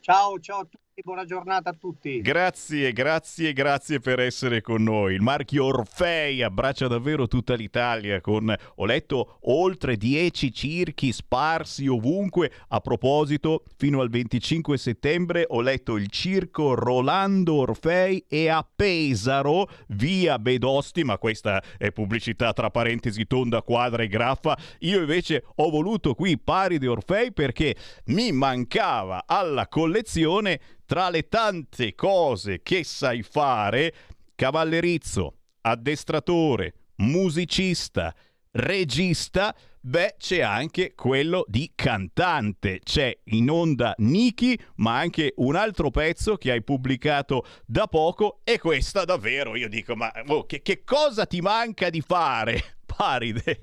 Ciao, ciao a tutti, buona giornata a tutti. Grazie, grazie, grazie per essere con noi. Il marchio Orfei abbraccia davvero tutta l'Italia con, ho letto, oltre 10 circhi sparsi ovunque. A proposito, fino al 25 settembre ho letto il circo Rolando Orfei e a Pesaro, via Bedosti, ma questa è pubblicità tra parentesi tonda, quadra e graffa. Io invece ho voluto qui Paride Orfei perché mi mancava alla collezione tra le tante cose che sai fare, cavallerizzo, addestratore, musicista, regista, beh, c'è anche quello di cantante. C'è in onda Niki, ma anche un altro pezzo che hai pubblicato da poco e questa davvero, io dico, ma oh, che, che cosa ti manca di fare, Paride?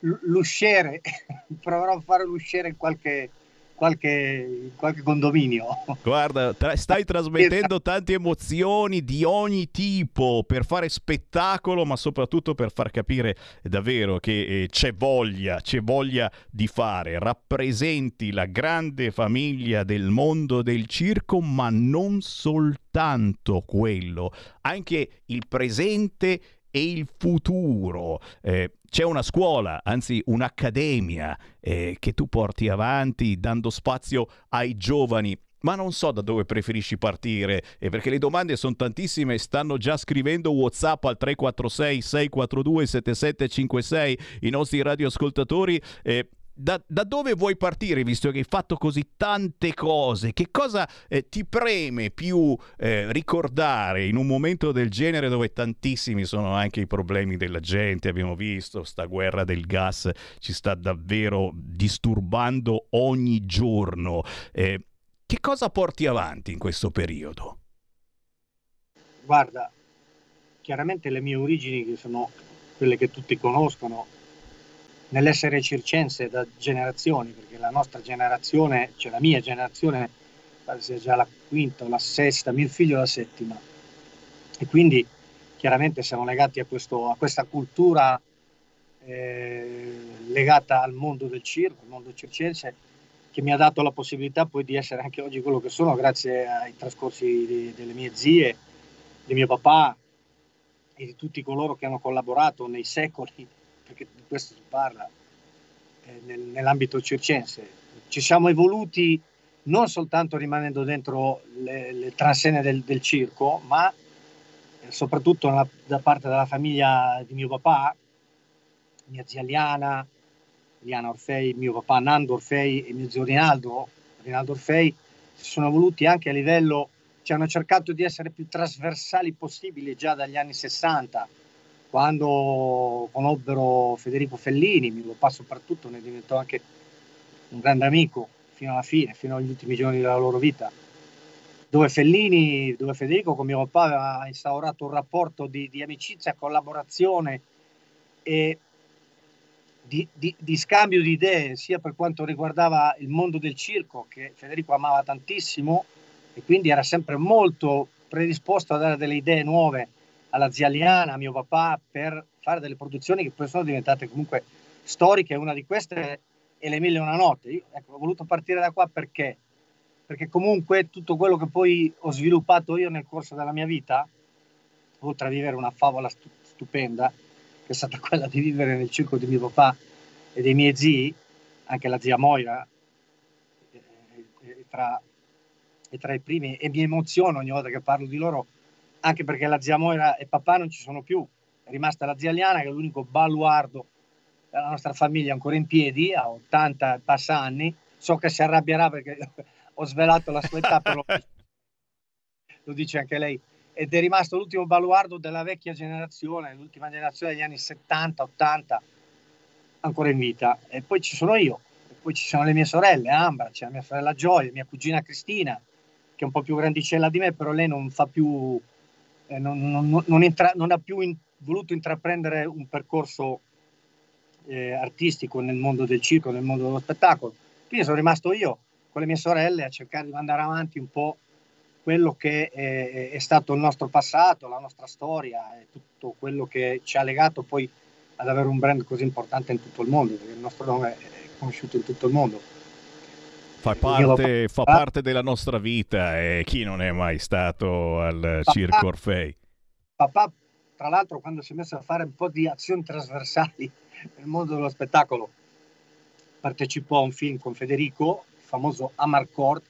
L'usciere, proverò a fare l'usciere in qualche, qualche, qualche condominio. Guarda, tra- stai trasmettendo tante emozioni di ogni tipo per fare spettacolo, ma soprattutto per far capire davvero che eh, c'è voglia, c'è voglia di fare. Rappresenti la grande famiglia del mondo del circo, ma non soltanto quello, anche il presente e il futuro. Eh, c'è una scuola, anzi un'accademia eh, che tu porti avanti dando spazio ai giovani. Ma non so da dove preferisci partire, eh, perché le domande sono tantissime, stanno già scrivendo WhatsApp al 346 642 7756 i nostri radioascoltatori. Eh, da, da, dove vuoi partire, visto che hai fatto così tante cose? Che cosa eh, ti preme più eh, ricordare in un momento del genere dove tantissimi sono anche i problemi della gente? Abbiamo visto, sta guerra del gas ci sta davvero disturbando ogni giorno. Eh, che cosa porti avanti in questo periodo? Guarda, chiaramente le mie origini, che sono quelle che tutti conoscono, nell'essere circense da generazioni, perché la nostra generazione, cioè la mia generazione, sia già la quinta o la sesta, mio figlio è la settima. E quindi chiaramente siamo legati a, questo, a questa cultura eh, legata al mondo del circo, al mondo circense, che mi ha dato la possibilità poi di essere anche oggi quello che sono grazie ai trascorsi di, delle mie zie, di mio papà e di tutti coloro che hanno collaborato nei secoli perché di questo si parla eh, nel, nell'ambito circense. Ci siamo evoluti non soltanto rimanendo dentro le, le transenne del, del, circo, ma eh, soprattutto nella, da parte della famiglia di mio papà, mia zia Liana, Liana Orfei, mio papà Nando Orfei e mio zio Rinaldo, Rinaldo Orfei, si sono evoluti anche a livello, ci hanno cercato di essere più trasversali possibili già dagli anni 60, quando conobbero Federico Fellini, mio papà soprattutto ne diventò anche un grande amico fino alla fine, fino agli ultimi giorni della loro vita. dove Fellini, dove Federico con mio papà aveva instaurato un rapporto di, di amicizia, collaborazione e di, di, di, scambio di idee, sia per quanto riguardava il mondo del circo, che Federico amava tantissimo e quindi era sempre molto predisposto a dare delle idee nuove alla zia Liana, a mio papà, per fare delle produzioni che poi sono diventate comunque storiche. Una di queste è Le Mille e una Notte. Io ecco, ho voluto partire da qua perché? Perché comunque tutto quello che poi ho sviluppato io nel corso della mia vita, oltre a vivere una favola stu- stupenda, che è stata quella di vivere nel circo di mio papà e dei miei zii, anche la zia Moira, e, e, tra, e tra i primi, e mi emoziono ogni volta che parlo di loro, anche perché la zia Moira e papà non ci sono più, è rimasta la zia Liana che è l'unico baluardo della nostra famiglia ancora in piedi, a 80 e passa anni, so che si arrabbierà perché ho svelato la sua età, però lo dice anche lei, ed è rimasto l'ultimo baluardo della vecchia generazione, l'ultima generazione degli anni 70, 80, ancora in vita. E poi ci sono io, poi ci sono le mie sorelle, Ambra, c'è la mia sorella Gioia, mia cugina Cristina, che è un po' più grandicella di me, però lei non fa più, eh, non, non, non, intra- non, ha più in- voluto intraprendere un percorso eh, artistico nel mondo del circo, nel mondo dello spettacolo. Quindi sono rimasto io con le mie sorelle a cercare di mandare avanti un po' quello che è, è, stato il nostro passato, la nostra storia e tutto quello che ci ha legato poi ad avere un brand così importante in tutto il mondo, perché il nostro nome è conosciuto in tutto il mondo. Fa parte, fa parte della nostra vita e chi non è mai stato al papà, Circo Orfei? Papà, tra l'altro, quando si è messo a fare un po' di azioni trasversali nel mondo dello spettacolo, partecipò a un film con Federico, il famoso Amarcord,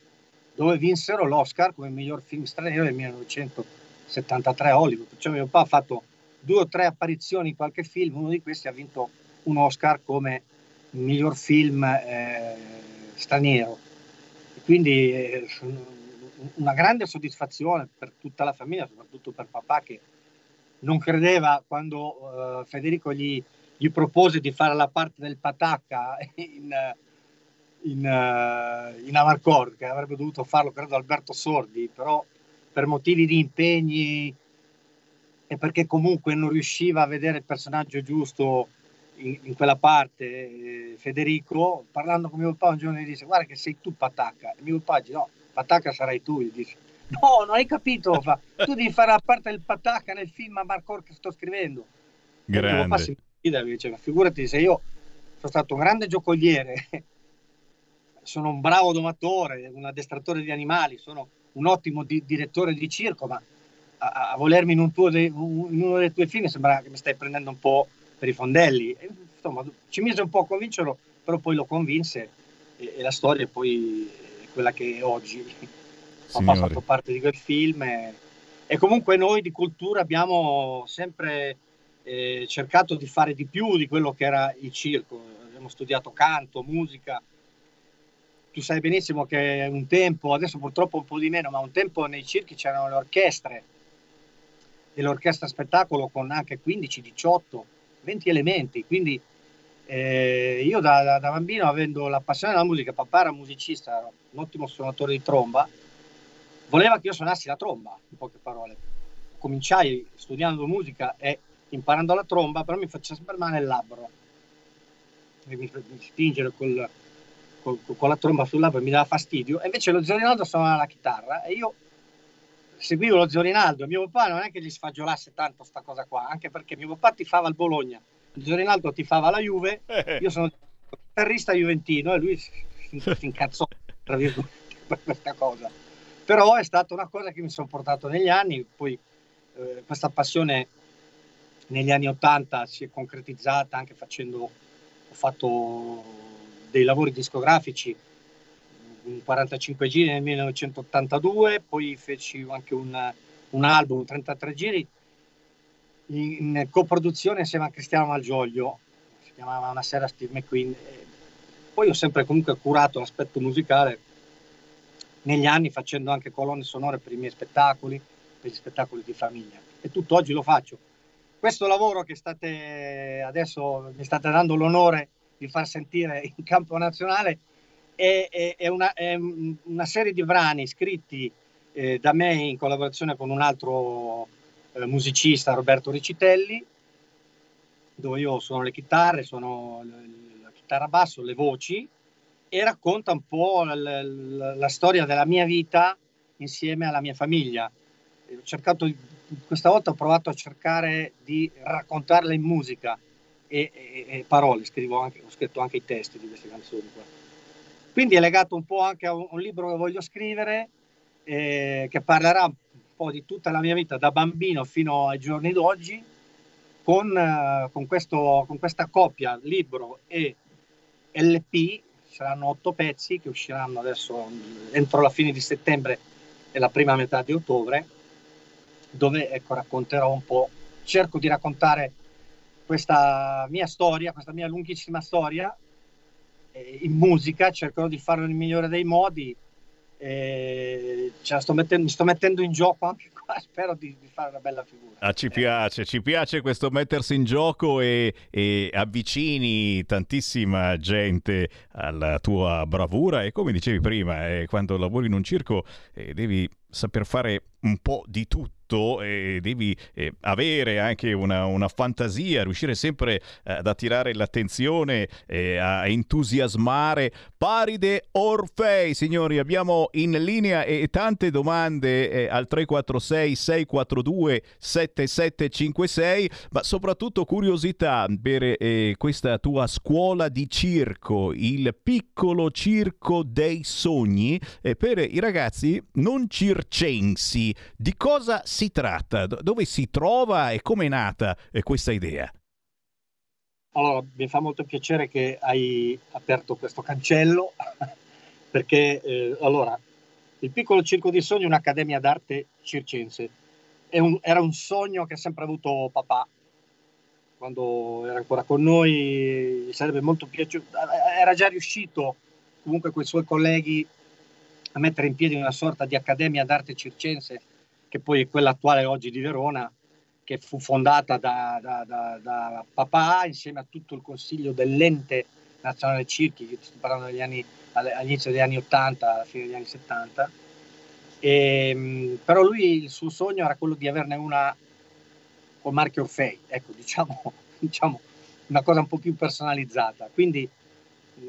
dove vinsero l'Oscar come miglior film straniero nel 1973 a Hollywood. Cioè mio papà ha fatto due o tre apparizioni in qualche film, uno di questi ha vinto un Oscar come miglior film eh, straniero. E quindi eh, una grande soddisfazione per tutta la famiglia, soprattutto per papà che non credeva quando eh, Federico gli, gli, propose di fare la parte del patacca in, in, uh, in Amarcord, che avrebbe dovuto farlo, credo, Alberto Sordi, però per motivi di impegni e perché comunque non riusciva a vedere il personaggio giusto in, in quella parte, eh, Federico, parlando con mio papà un giorno gli disse guarda che sei tu Patacca, e mio papà dice no, Patacca sarai tu, gli dice no, non hai capito, fa, tu devi fare la parte del Patacca nel film Amarcord che sto scrivendo. Grande. mio papà si diceva, figurati se io sono stato un grande giocoliere sono un bravo domatore, un addestratore di animali, sono un ottimo di- direttore di circo, ma a, a volermi in, un de- in, uno dei tuoi film sembra che mi stai prendendo un po' per i fondelli. E, insomma, ci mise un po' a convincerlo, però poi lo convinse e, e la storia poi è quella che è oggi. Ha fatto parte di quel film e, e, comunque noi di cultura abbiamo sempre eh, cercato di fare di più di quello che era il circo. Abbiamo studiato canto, musica, tu sai benissimo che un tempo, adesso purtroppo un po' di meno, ma un tempo nei circhi c'erano le orchestre, e l'orchestra spettacolo con anche 15, 18, 20 elementi, quindi eh, io da, da, da, bambino avendo la passione della musica, papà era musicista, era un ottimo suonatore di tromba, voleva che io suonassi la tromba, in poche parole. Cominciai studiando musica e imparando la tromba, però mi faceva sempre male il labbro, mi, mi spingere col con, con la tromba sul labbro mi dava fastidio, e invece lo zio Rinaldo suonava la chitarra e io seguivo lo zio Rinaldo. Mio papà non è che gli sfagiolasse tanto sta cosa qua, anche perché mio papà tifava il Bologna, lo zio Rinaldo tifava la Juve, eh. io sono chitarrista juventino e lui si, si incazzò tra virgolette per questa cosa. Però è stata una cosa che mi sono portato negli anni, poi eh, questa passione negli anni Ottanta si è concretizzata anche facendo, ho fatto dei lavori discografici, 45 giri nel 1982, poi feci anche un, un album, 33 giri, in coproduzione insieme a Cristiano Malgioglio, si chiamava Una sera Steve McQueen. Poi ho sempre comunque curato l'aspetto musicale negli anni facendo anche colonne sonore per i miei spettacoli, per gli spettacoli di famiglia e tutt'oggi lo faccio. Questo lavoro che state adesso mi state dando l'onore di far sentire in campo nazionale è, è, è, una, è una, serie di brani scritti eh, da me in collaborazione con un altro eh, musicista, Roberto Ricitelli, dove io suono le chitarre, suono la chitarra basso, le voci e racconta un po' la, la- la storia della mia vita insieme alla mia famiglia. Ho cercato, questa volta ho provato a cercare di raccontarla in musica e, e- e parole, scrivo anche, ho scritto anche i testi di queste canzoni qua. Quindi è legato un po' anche a un, libro che voglio scrivere, eh, che parlerà un po' di tutta la mia vita da bambino fino ai giorni d'oggi, con, eh, con, questo, con questa coppia, libro e LP, saranno otto pezzi che usciranno adesso entro la fine di settembre e la prima metà di ottobre, dove ecco, racconterò un po', cerco di raccontare questa mia storia, questa mia lunghissima storia in musica, cercherò di farlo nel migliore dei modi. eh, sto mettendo, mi sto mettendo in gioco anche qua, spero di, di fare una bella figura. Ah, ci piace, ci piace questo mettersi in gioco e, e avvicini tantissima gente alla tua bravura e come dicevi prima, eh, quando lavori in un circo eh, devi saper fare un po' di tutto e devi eh, avere anche una, una fantasia, riuscire sempre eh, ad attirare l'attenzione, eh, a entusiasmare. Paride Orfei, signori, abbiamo in linea e tante domande eh, al 346 642 7756, ma soprattutto curiosità per eh, questa tua scuola di circo, il piccolo circo dei sogni, eh, per i ragazzi non circensi. Di cosa si tratta? Do- Dove si trova e come è nata eh, questa idea? Allora, mi fa molto piacere che hai aperto questo cancello, perché eh, allora, il piccolo circo di sogni è un'accademia d'arte circense. Un- era un sogno che ha sempre avuto papà quando era ancora con noi, gli sarebbe molto piaciuto, era già riuscito comunque con i suoi colleghi a mettere in piedi una sorta di accademia d'arte circense, che poi è quella attuale oggi di Verona, che fu fondata da, da- da- da papà insieme a tutto il consiglio dell'ente nazionale circhi, che sto parlando degli anni, all'inizio degli anni 80, alla fine degli anni 70. E, mh, però lui il suo sogno era quello di averne una col marchio Orfei, ecco, diciamo, diciamo una cosa un po' più personalizzata. Quindi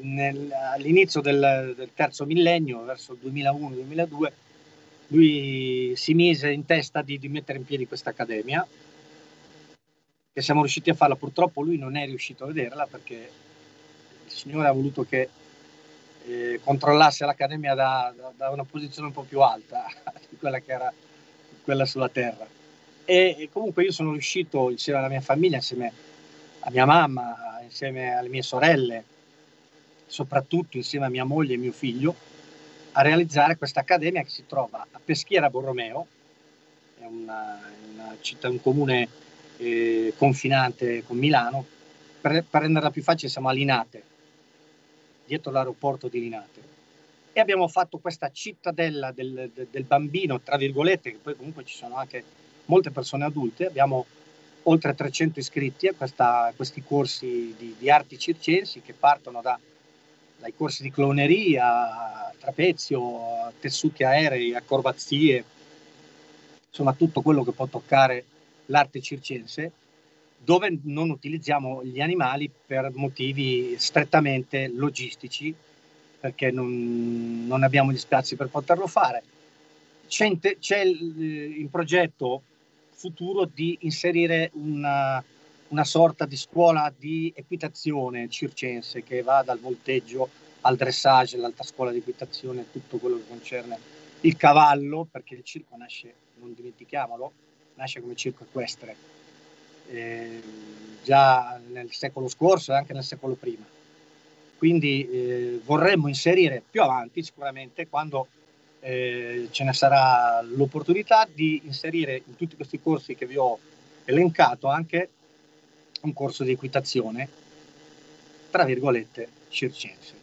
nel- all'inizio del, del terzo millennio, verso il 2001-2002, lui si mise in testa di, di mettere in piedi questa accademia, che siamo riusciti a farla. Purtroppo lui non è riuscito a vederla perché il Signore ha voluto che eh, controllasse l'accademia da, da- da una posizione un po' più alta di quella che era quella sulla terra. E, e comunque io sono riuscito insieme alla mia famiglia, insieme a mia mamma, insieme alle mie sorelle, soprattutto insieme a mia moglie e mio figlio, a realizzare questa accademia che si trova a Peschiera Borromeo, è una, una città, un comune eh, confinante con Milano. Per, per renderla più facile siamo a Linate, dietro l'aeroporto di Linate. E abbiamo fatto questa cittadella del, del- del bambino, tra virgolette, che poi comunque ci sono anche molte persone adulte. Abbiamo oltre 300 iscritti a, questa- a questi corsi di, di arti circensi che partono da- dai corsi di cloneria, trapezio, tessuti aerei, acrobazie, insomma tutto quello che può toccare l'arte circense, dove non utilizziamo gli animali per motivi strettamente logistici, perché non, non abbiamo gli spazi per poterlo fare. C'è in, te- c'è il- in progetto futuro di inserire una, una sorta di scuola di equitazione circense che va dal volteggio al dressage, l'alta scuola di equitazione, tutto quello che concerne il cavallo, perché il circo nasce, non dimentichiamolo, nasce come circo equestre, eh, già nel secolo scorso e anche nel secolo prima. Quindi eh, vorremmo inserire più avanti, sicuramente, quando eh, ce ne sarà l'opportunità, di inserire in tutti questi corsi che vi ho elencato anche un corso di equitazione, tra virgolette, circense.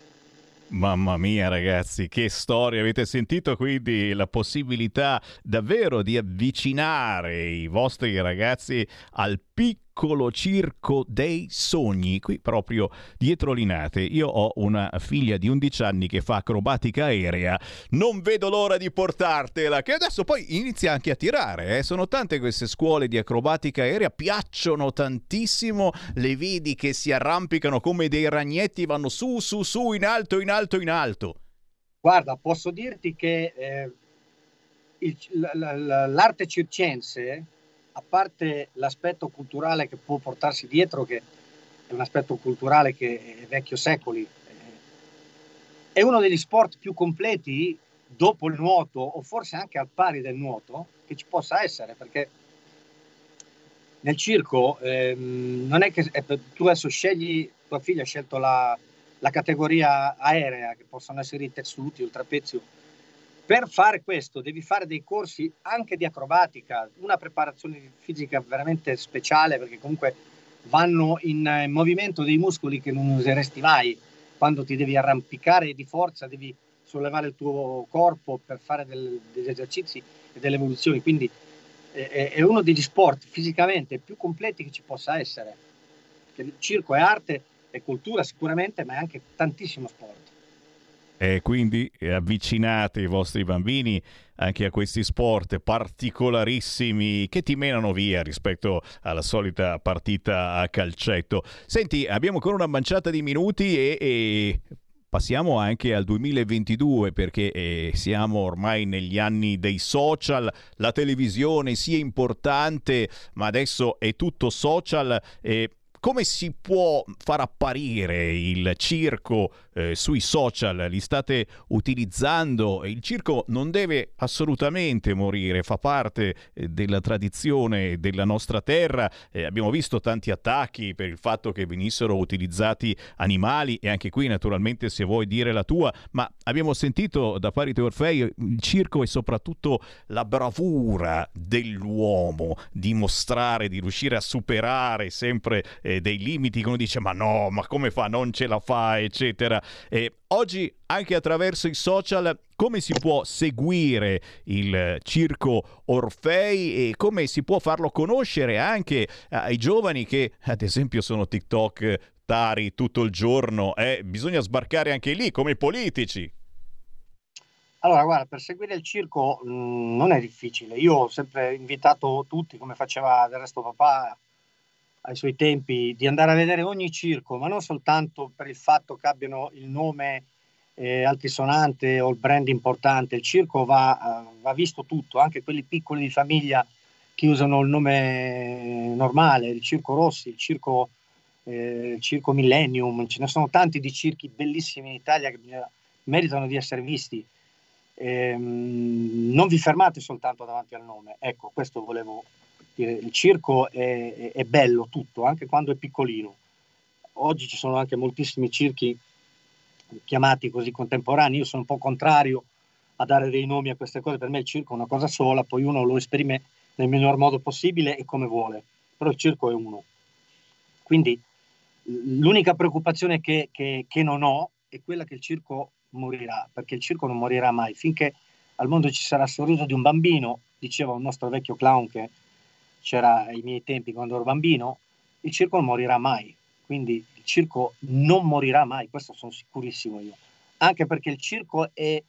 Mamma mia ragazzi, che storia! Avete sentito quindi la possibilità davvero di avvicinare i vostri ragazzi al piccolo piccolo circo dei sogni, qui proprio dietro Linate. Io ho una figlia di 11 anni che fa acrobatica aerea, non vedo l'ora di portartela, che adesso poi inizia anche a tirare. Eh? Sono tante queste scuole di acrobatica aerea, piacciono tantissimo, le vedi che si arrampicano come dei ragnetti, vanno su, su, su, in alto, in alto, in alto. Guarda, posso dirti che eh, il- l'arte circense, a parte l'aspetto culturale che può portarsi dietro, che è un aspetto culturale che è vecchio secoli, eh, è uno degli sport più completi dopo il nuoto o forse anche al pari del nuoto che ci possa essere, perché nel circo ehm, non è che eh, tu adesso scegli, tua figlia ha scelto la, la categoria aerea, che possono essere i tessuti il trapezio. Per fare questo devi fare dei corsi anche di acrobatica, una preparazione fisica veramente speciale perché comunque vanno in eh, movimento dei muscoli che non useresti mai. Quando ti devi arrampicare di forza, devi sollevare il tuo corpo per fare del- degli esercizi e delle evoluzioni. Quindi è- è, uno degli sport fisicamente più completi che ci possa essere. Perché il circo è arte, è cultura sicuramente, ma è anche tantissimo sport. E quindi eh, avvicinate i vostri bambini anche a questi sport particolarissimi che ti menano via rispetto alla solita partita a calcetto. Senti, abbiamo ancora una manciata di minuti e, e passiamo anche al 2022 perché eh, siamo ormai negli anni dei social, la televisione sia importante, ma adesso è tutto social. E come si può far apparire il circo eh, sui social? Li state utilizzando? Il circo non deve assolutamente morire, fa parte eh, della tradizione della nostra terra. Eh, abbiamo visto tanti attacchi per il fatto che venissero utilizzati animali e anche qui naturalmente se vuoi dire la tua, ma abbiamo sentito da Parite Orfei il circo è soprattutto la bravura dell'uomo di mostrare, di riuscire a superare sempre eh, dei limiti uno dice ma no, ma come fa, non ce la fa, eccetera. E oggi anche attraverso i social come si può seguire il circo Orfei e come si può farlo conoscere anche ai giovani che ad esempio sono TikTok tari tutto il giorno, eh, bisogna sbarcare anche lì come i politici. Allora, guarda, per seguire il circo mh, non è difficile. Io ho sempre invitato tutti, come faceva del resto papà ai suoi tempi, di andare a vedere ogni circo, ma non soltanto per il fatto che abbiano il nome eh, altisonante o il brand importante. Il circo va, eh, va visto tutto, anche quelli piccoli di famiglia che usano il nome normale, il circo Rossi, il circo, eh, il circo Millennium. Ce ne sono tanti di circhi bellissimi in Italia che meritano di essere visti. Ehm, non vi fermate soltanto davanti al nome. Ecco, questo volevo. Il circo è, è- bello tutto, anche quando è piccolino. Oggi ci sono anche moltissimi circhi chiamati così contemporanei. Io sono un po' contrario a dare dei nomi a queste cose. Per me il circo è una cosa sola, poi uno lo esprime nel miglior modo possibile e come vuole. Però il circo è uno. Quindi l'unica preoccupazione che, che- che non ho è quella che il circo morirà, perché il circo non morirà mai. Finché al mondo ci sarà il sorriso di un bambino, diceva un nostro vecchio clown che c'era ai miei tempi quando ero bambino, il circo non morirà mai. Quindi il circo non morirà mai, questo sono sicurissimo io. Anche perché il circo è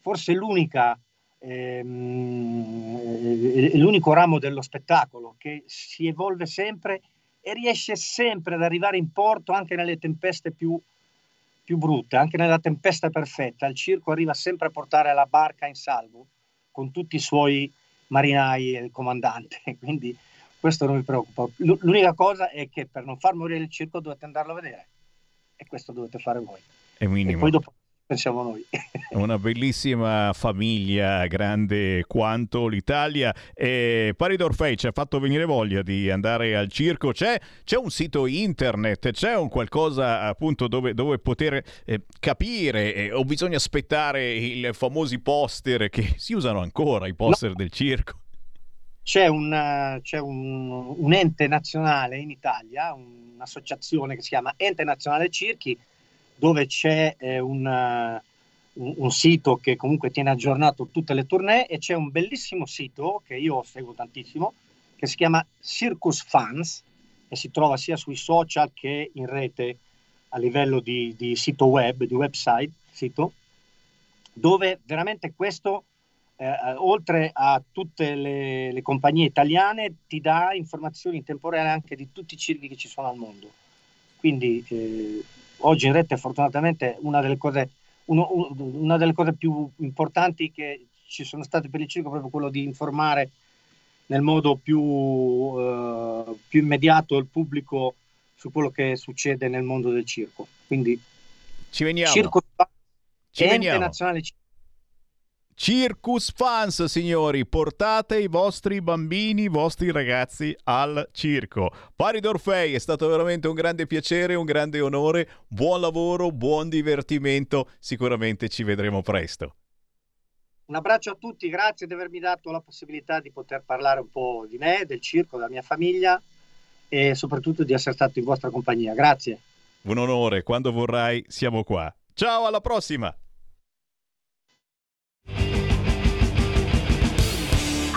forse l'unica, ehm, è l'unico ramo dello spettacolo che si evolve sempre e riesce sempre ad arrivare in porto anche nelle tempeste più, più brutte, anche nella tempesta perfetta. Il circo arriva sempre a portare la barca in salvo con tutti i suoi marinai e il comandante. Quindi questo non mi preoccupa. L'unica cosa è che per non far morire il circo dovete andarlo a vedere e questo dovete fare voi. È E minimo. poi dopo pensiamo noi. Una bellissima famiglia, grande quanto l'Italia. E Pari d'Orfei ci ha fatto venire voglia di andare al circo. C'è, c'è un sito internet, c'è un qualcosa appunto dove, dove poter eh, capire eh, o bisogna aspettare i famosi poster che si usano ancora, i poster del circo. C'è, un, c'è un, un ente nazionale in Italia, un'associazione che si chiama Ente Nazionale Circhi, dove c'è eh, un, eh, un- un sito che comunque tiene aggiornato tutte le tournée e c'è un bellissimo sito che io seguo tantissimo, che si chiama Circus Fans, e si trova sia sui social che in rete a livello di, di sito web, di website, sito, dove veramente questo, eh, oltre a tutte le, le, compagnie italiane, ti dà informazioni in tempo reale anche di tutti i circhi che ci sono al mondo. Quindi eh, oggi in rete fortunatamente una delle, cose, uno, una delle cose più importanti che ci sono state per il circo è proprio quello di informare nel modo più, uh, più immediato il pubblico su quello che succede nel mondo del circo. Quindi ci veniamo. Circo ci veniamo. nazionale Circus Fans, signori, portate i vostri bambini, i vostri ragazzi al circo. Pari d'Orfei, è stato veramente un grande piacere, un grande onore. Buon lavoro, buon divertimento. Sicuramente ci vedremo presto. Un abbraccio a tutti, grazie di avermi dato la possibilità di poter parlare un po' di me, del circo, della mia famiglia e soprattutto di essere stato in vostra compagnia. Grazie. Un onore, quando vorrai siamo qua. Ciao, alla prossima!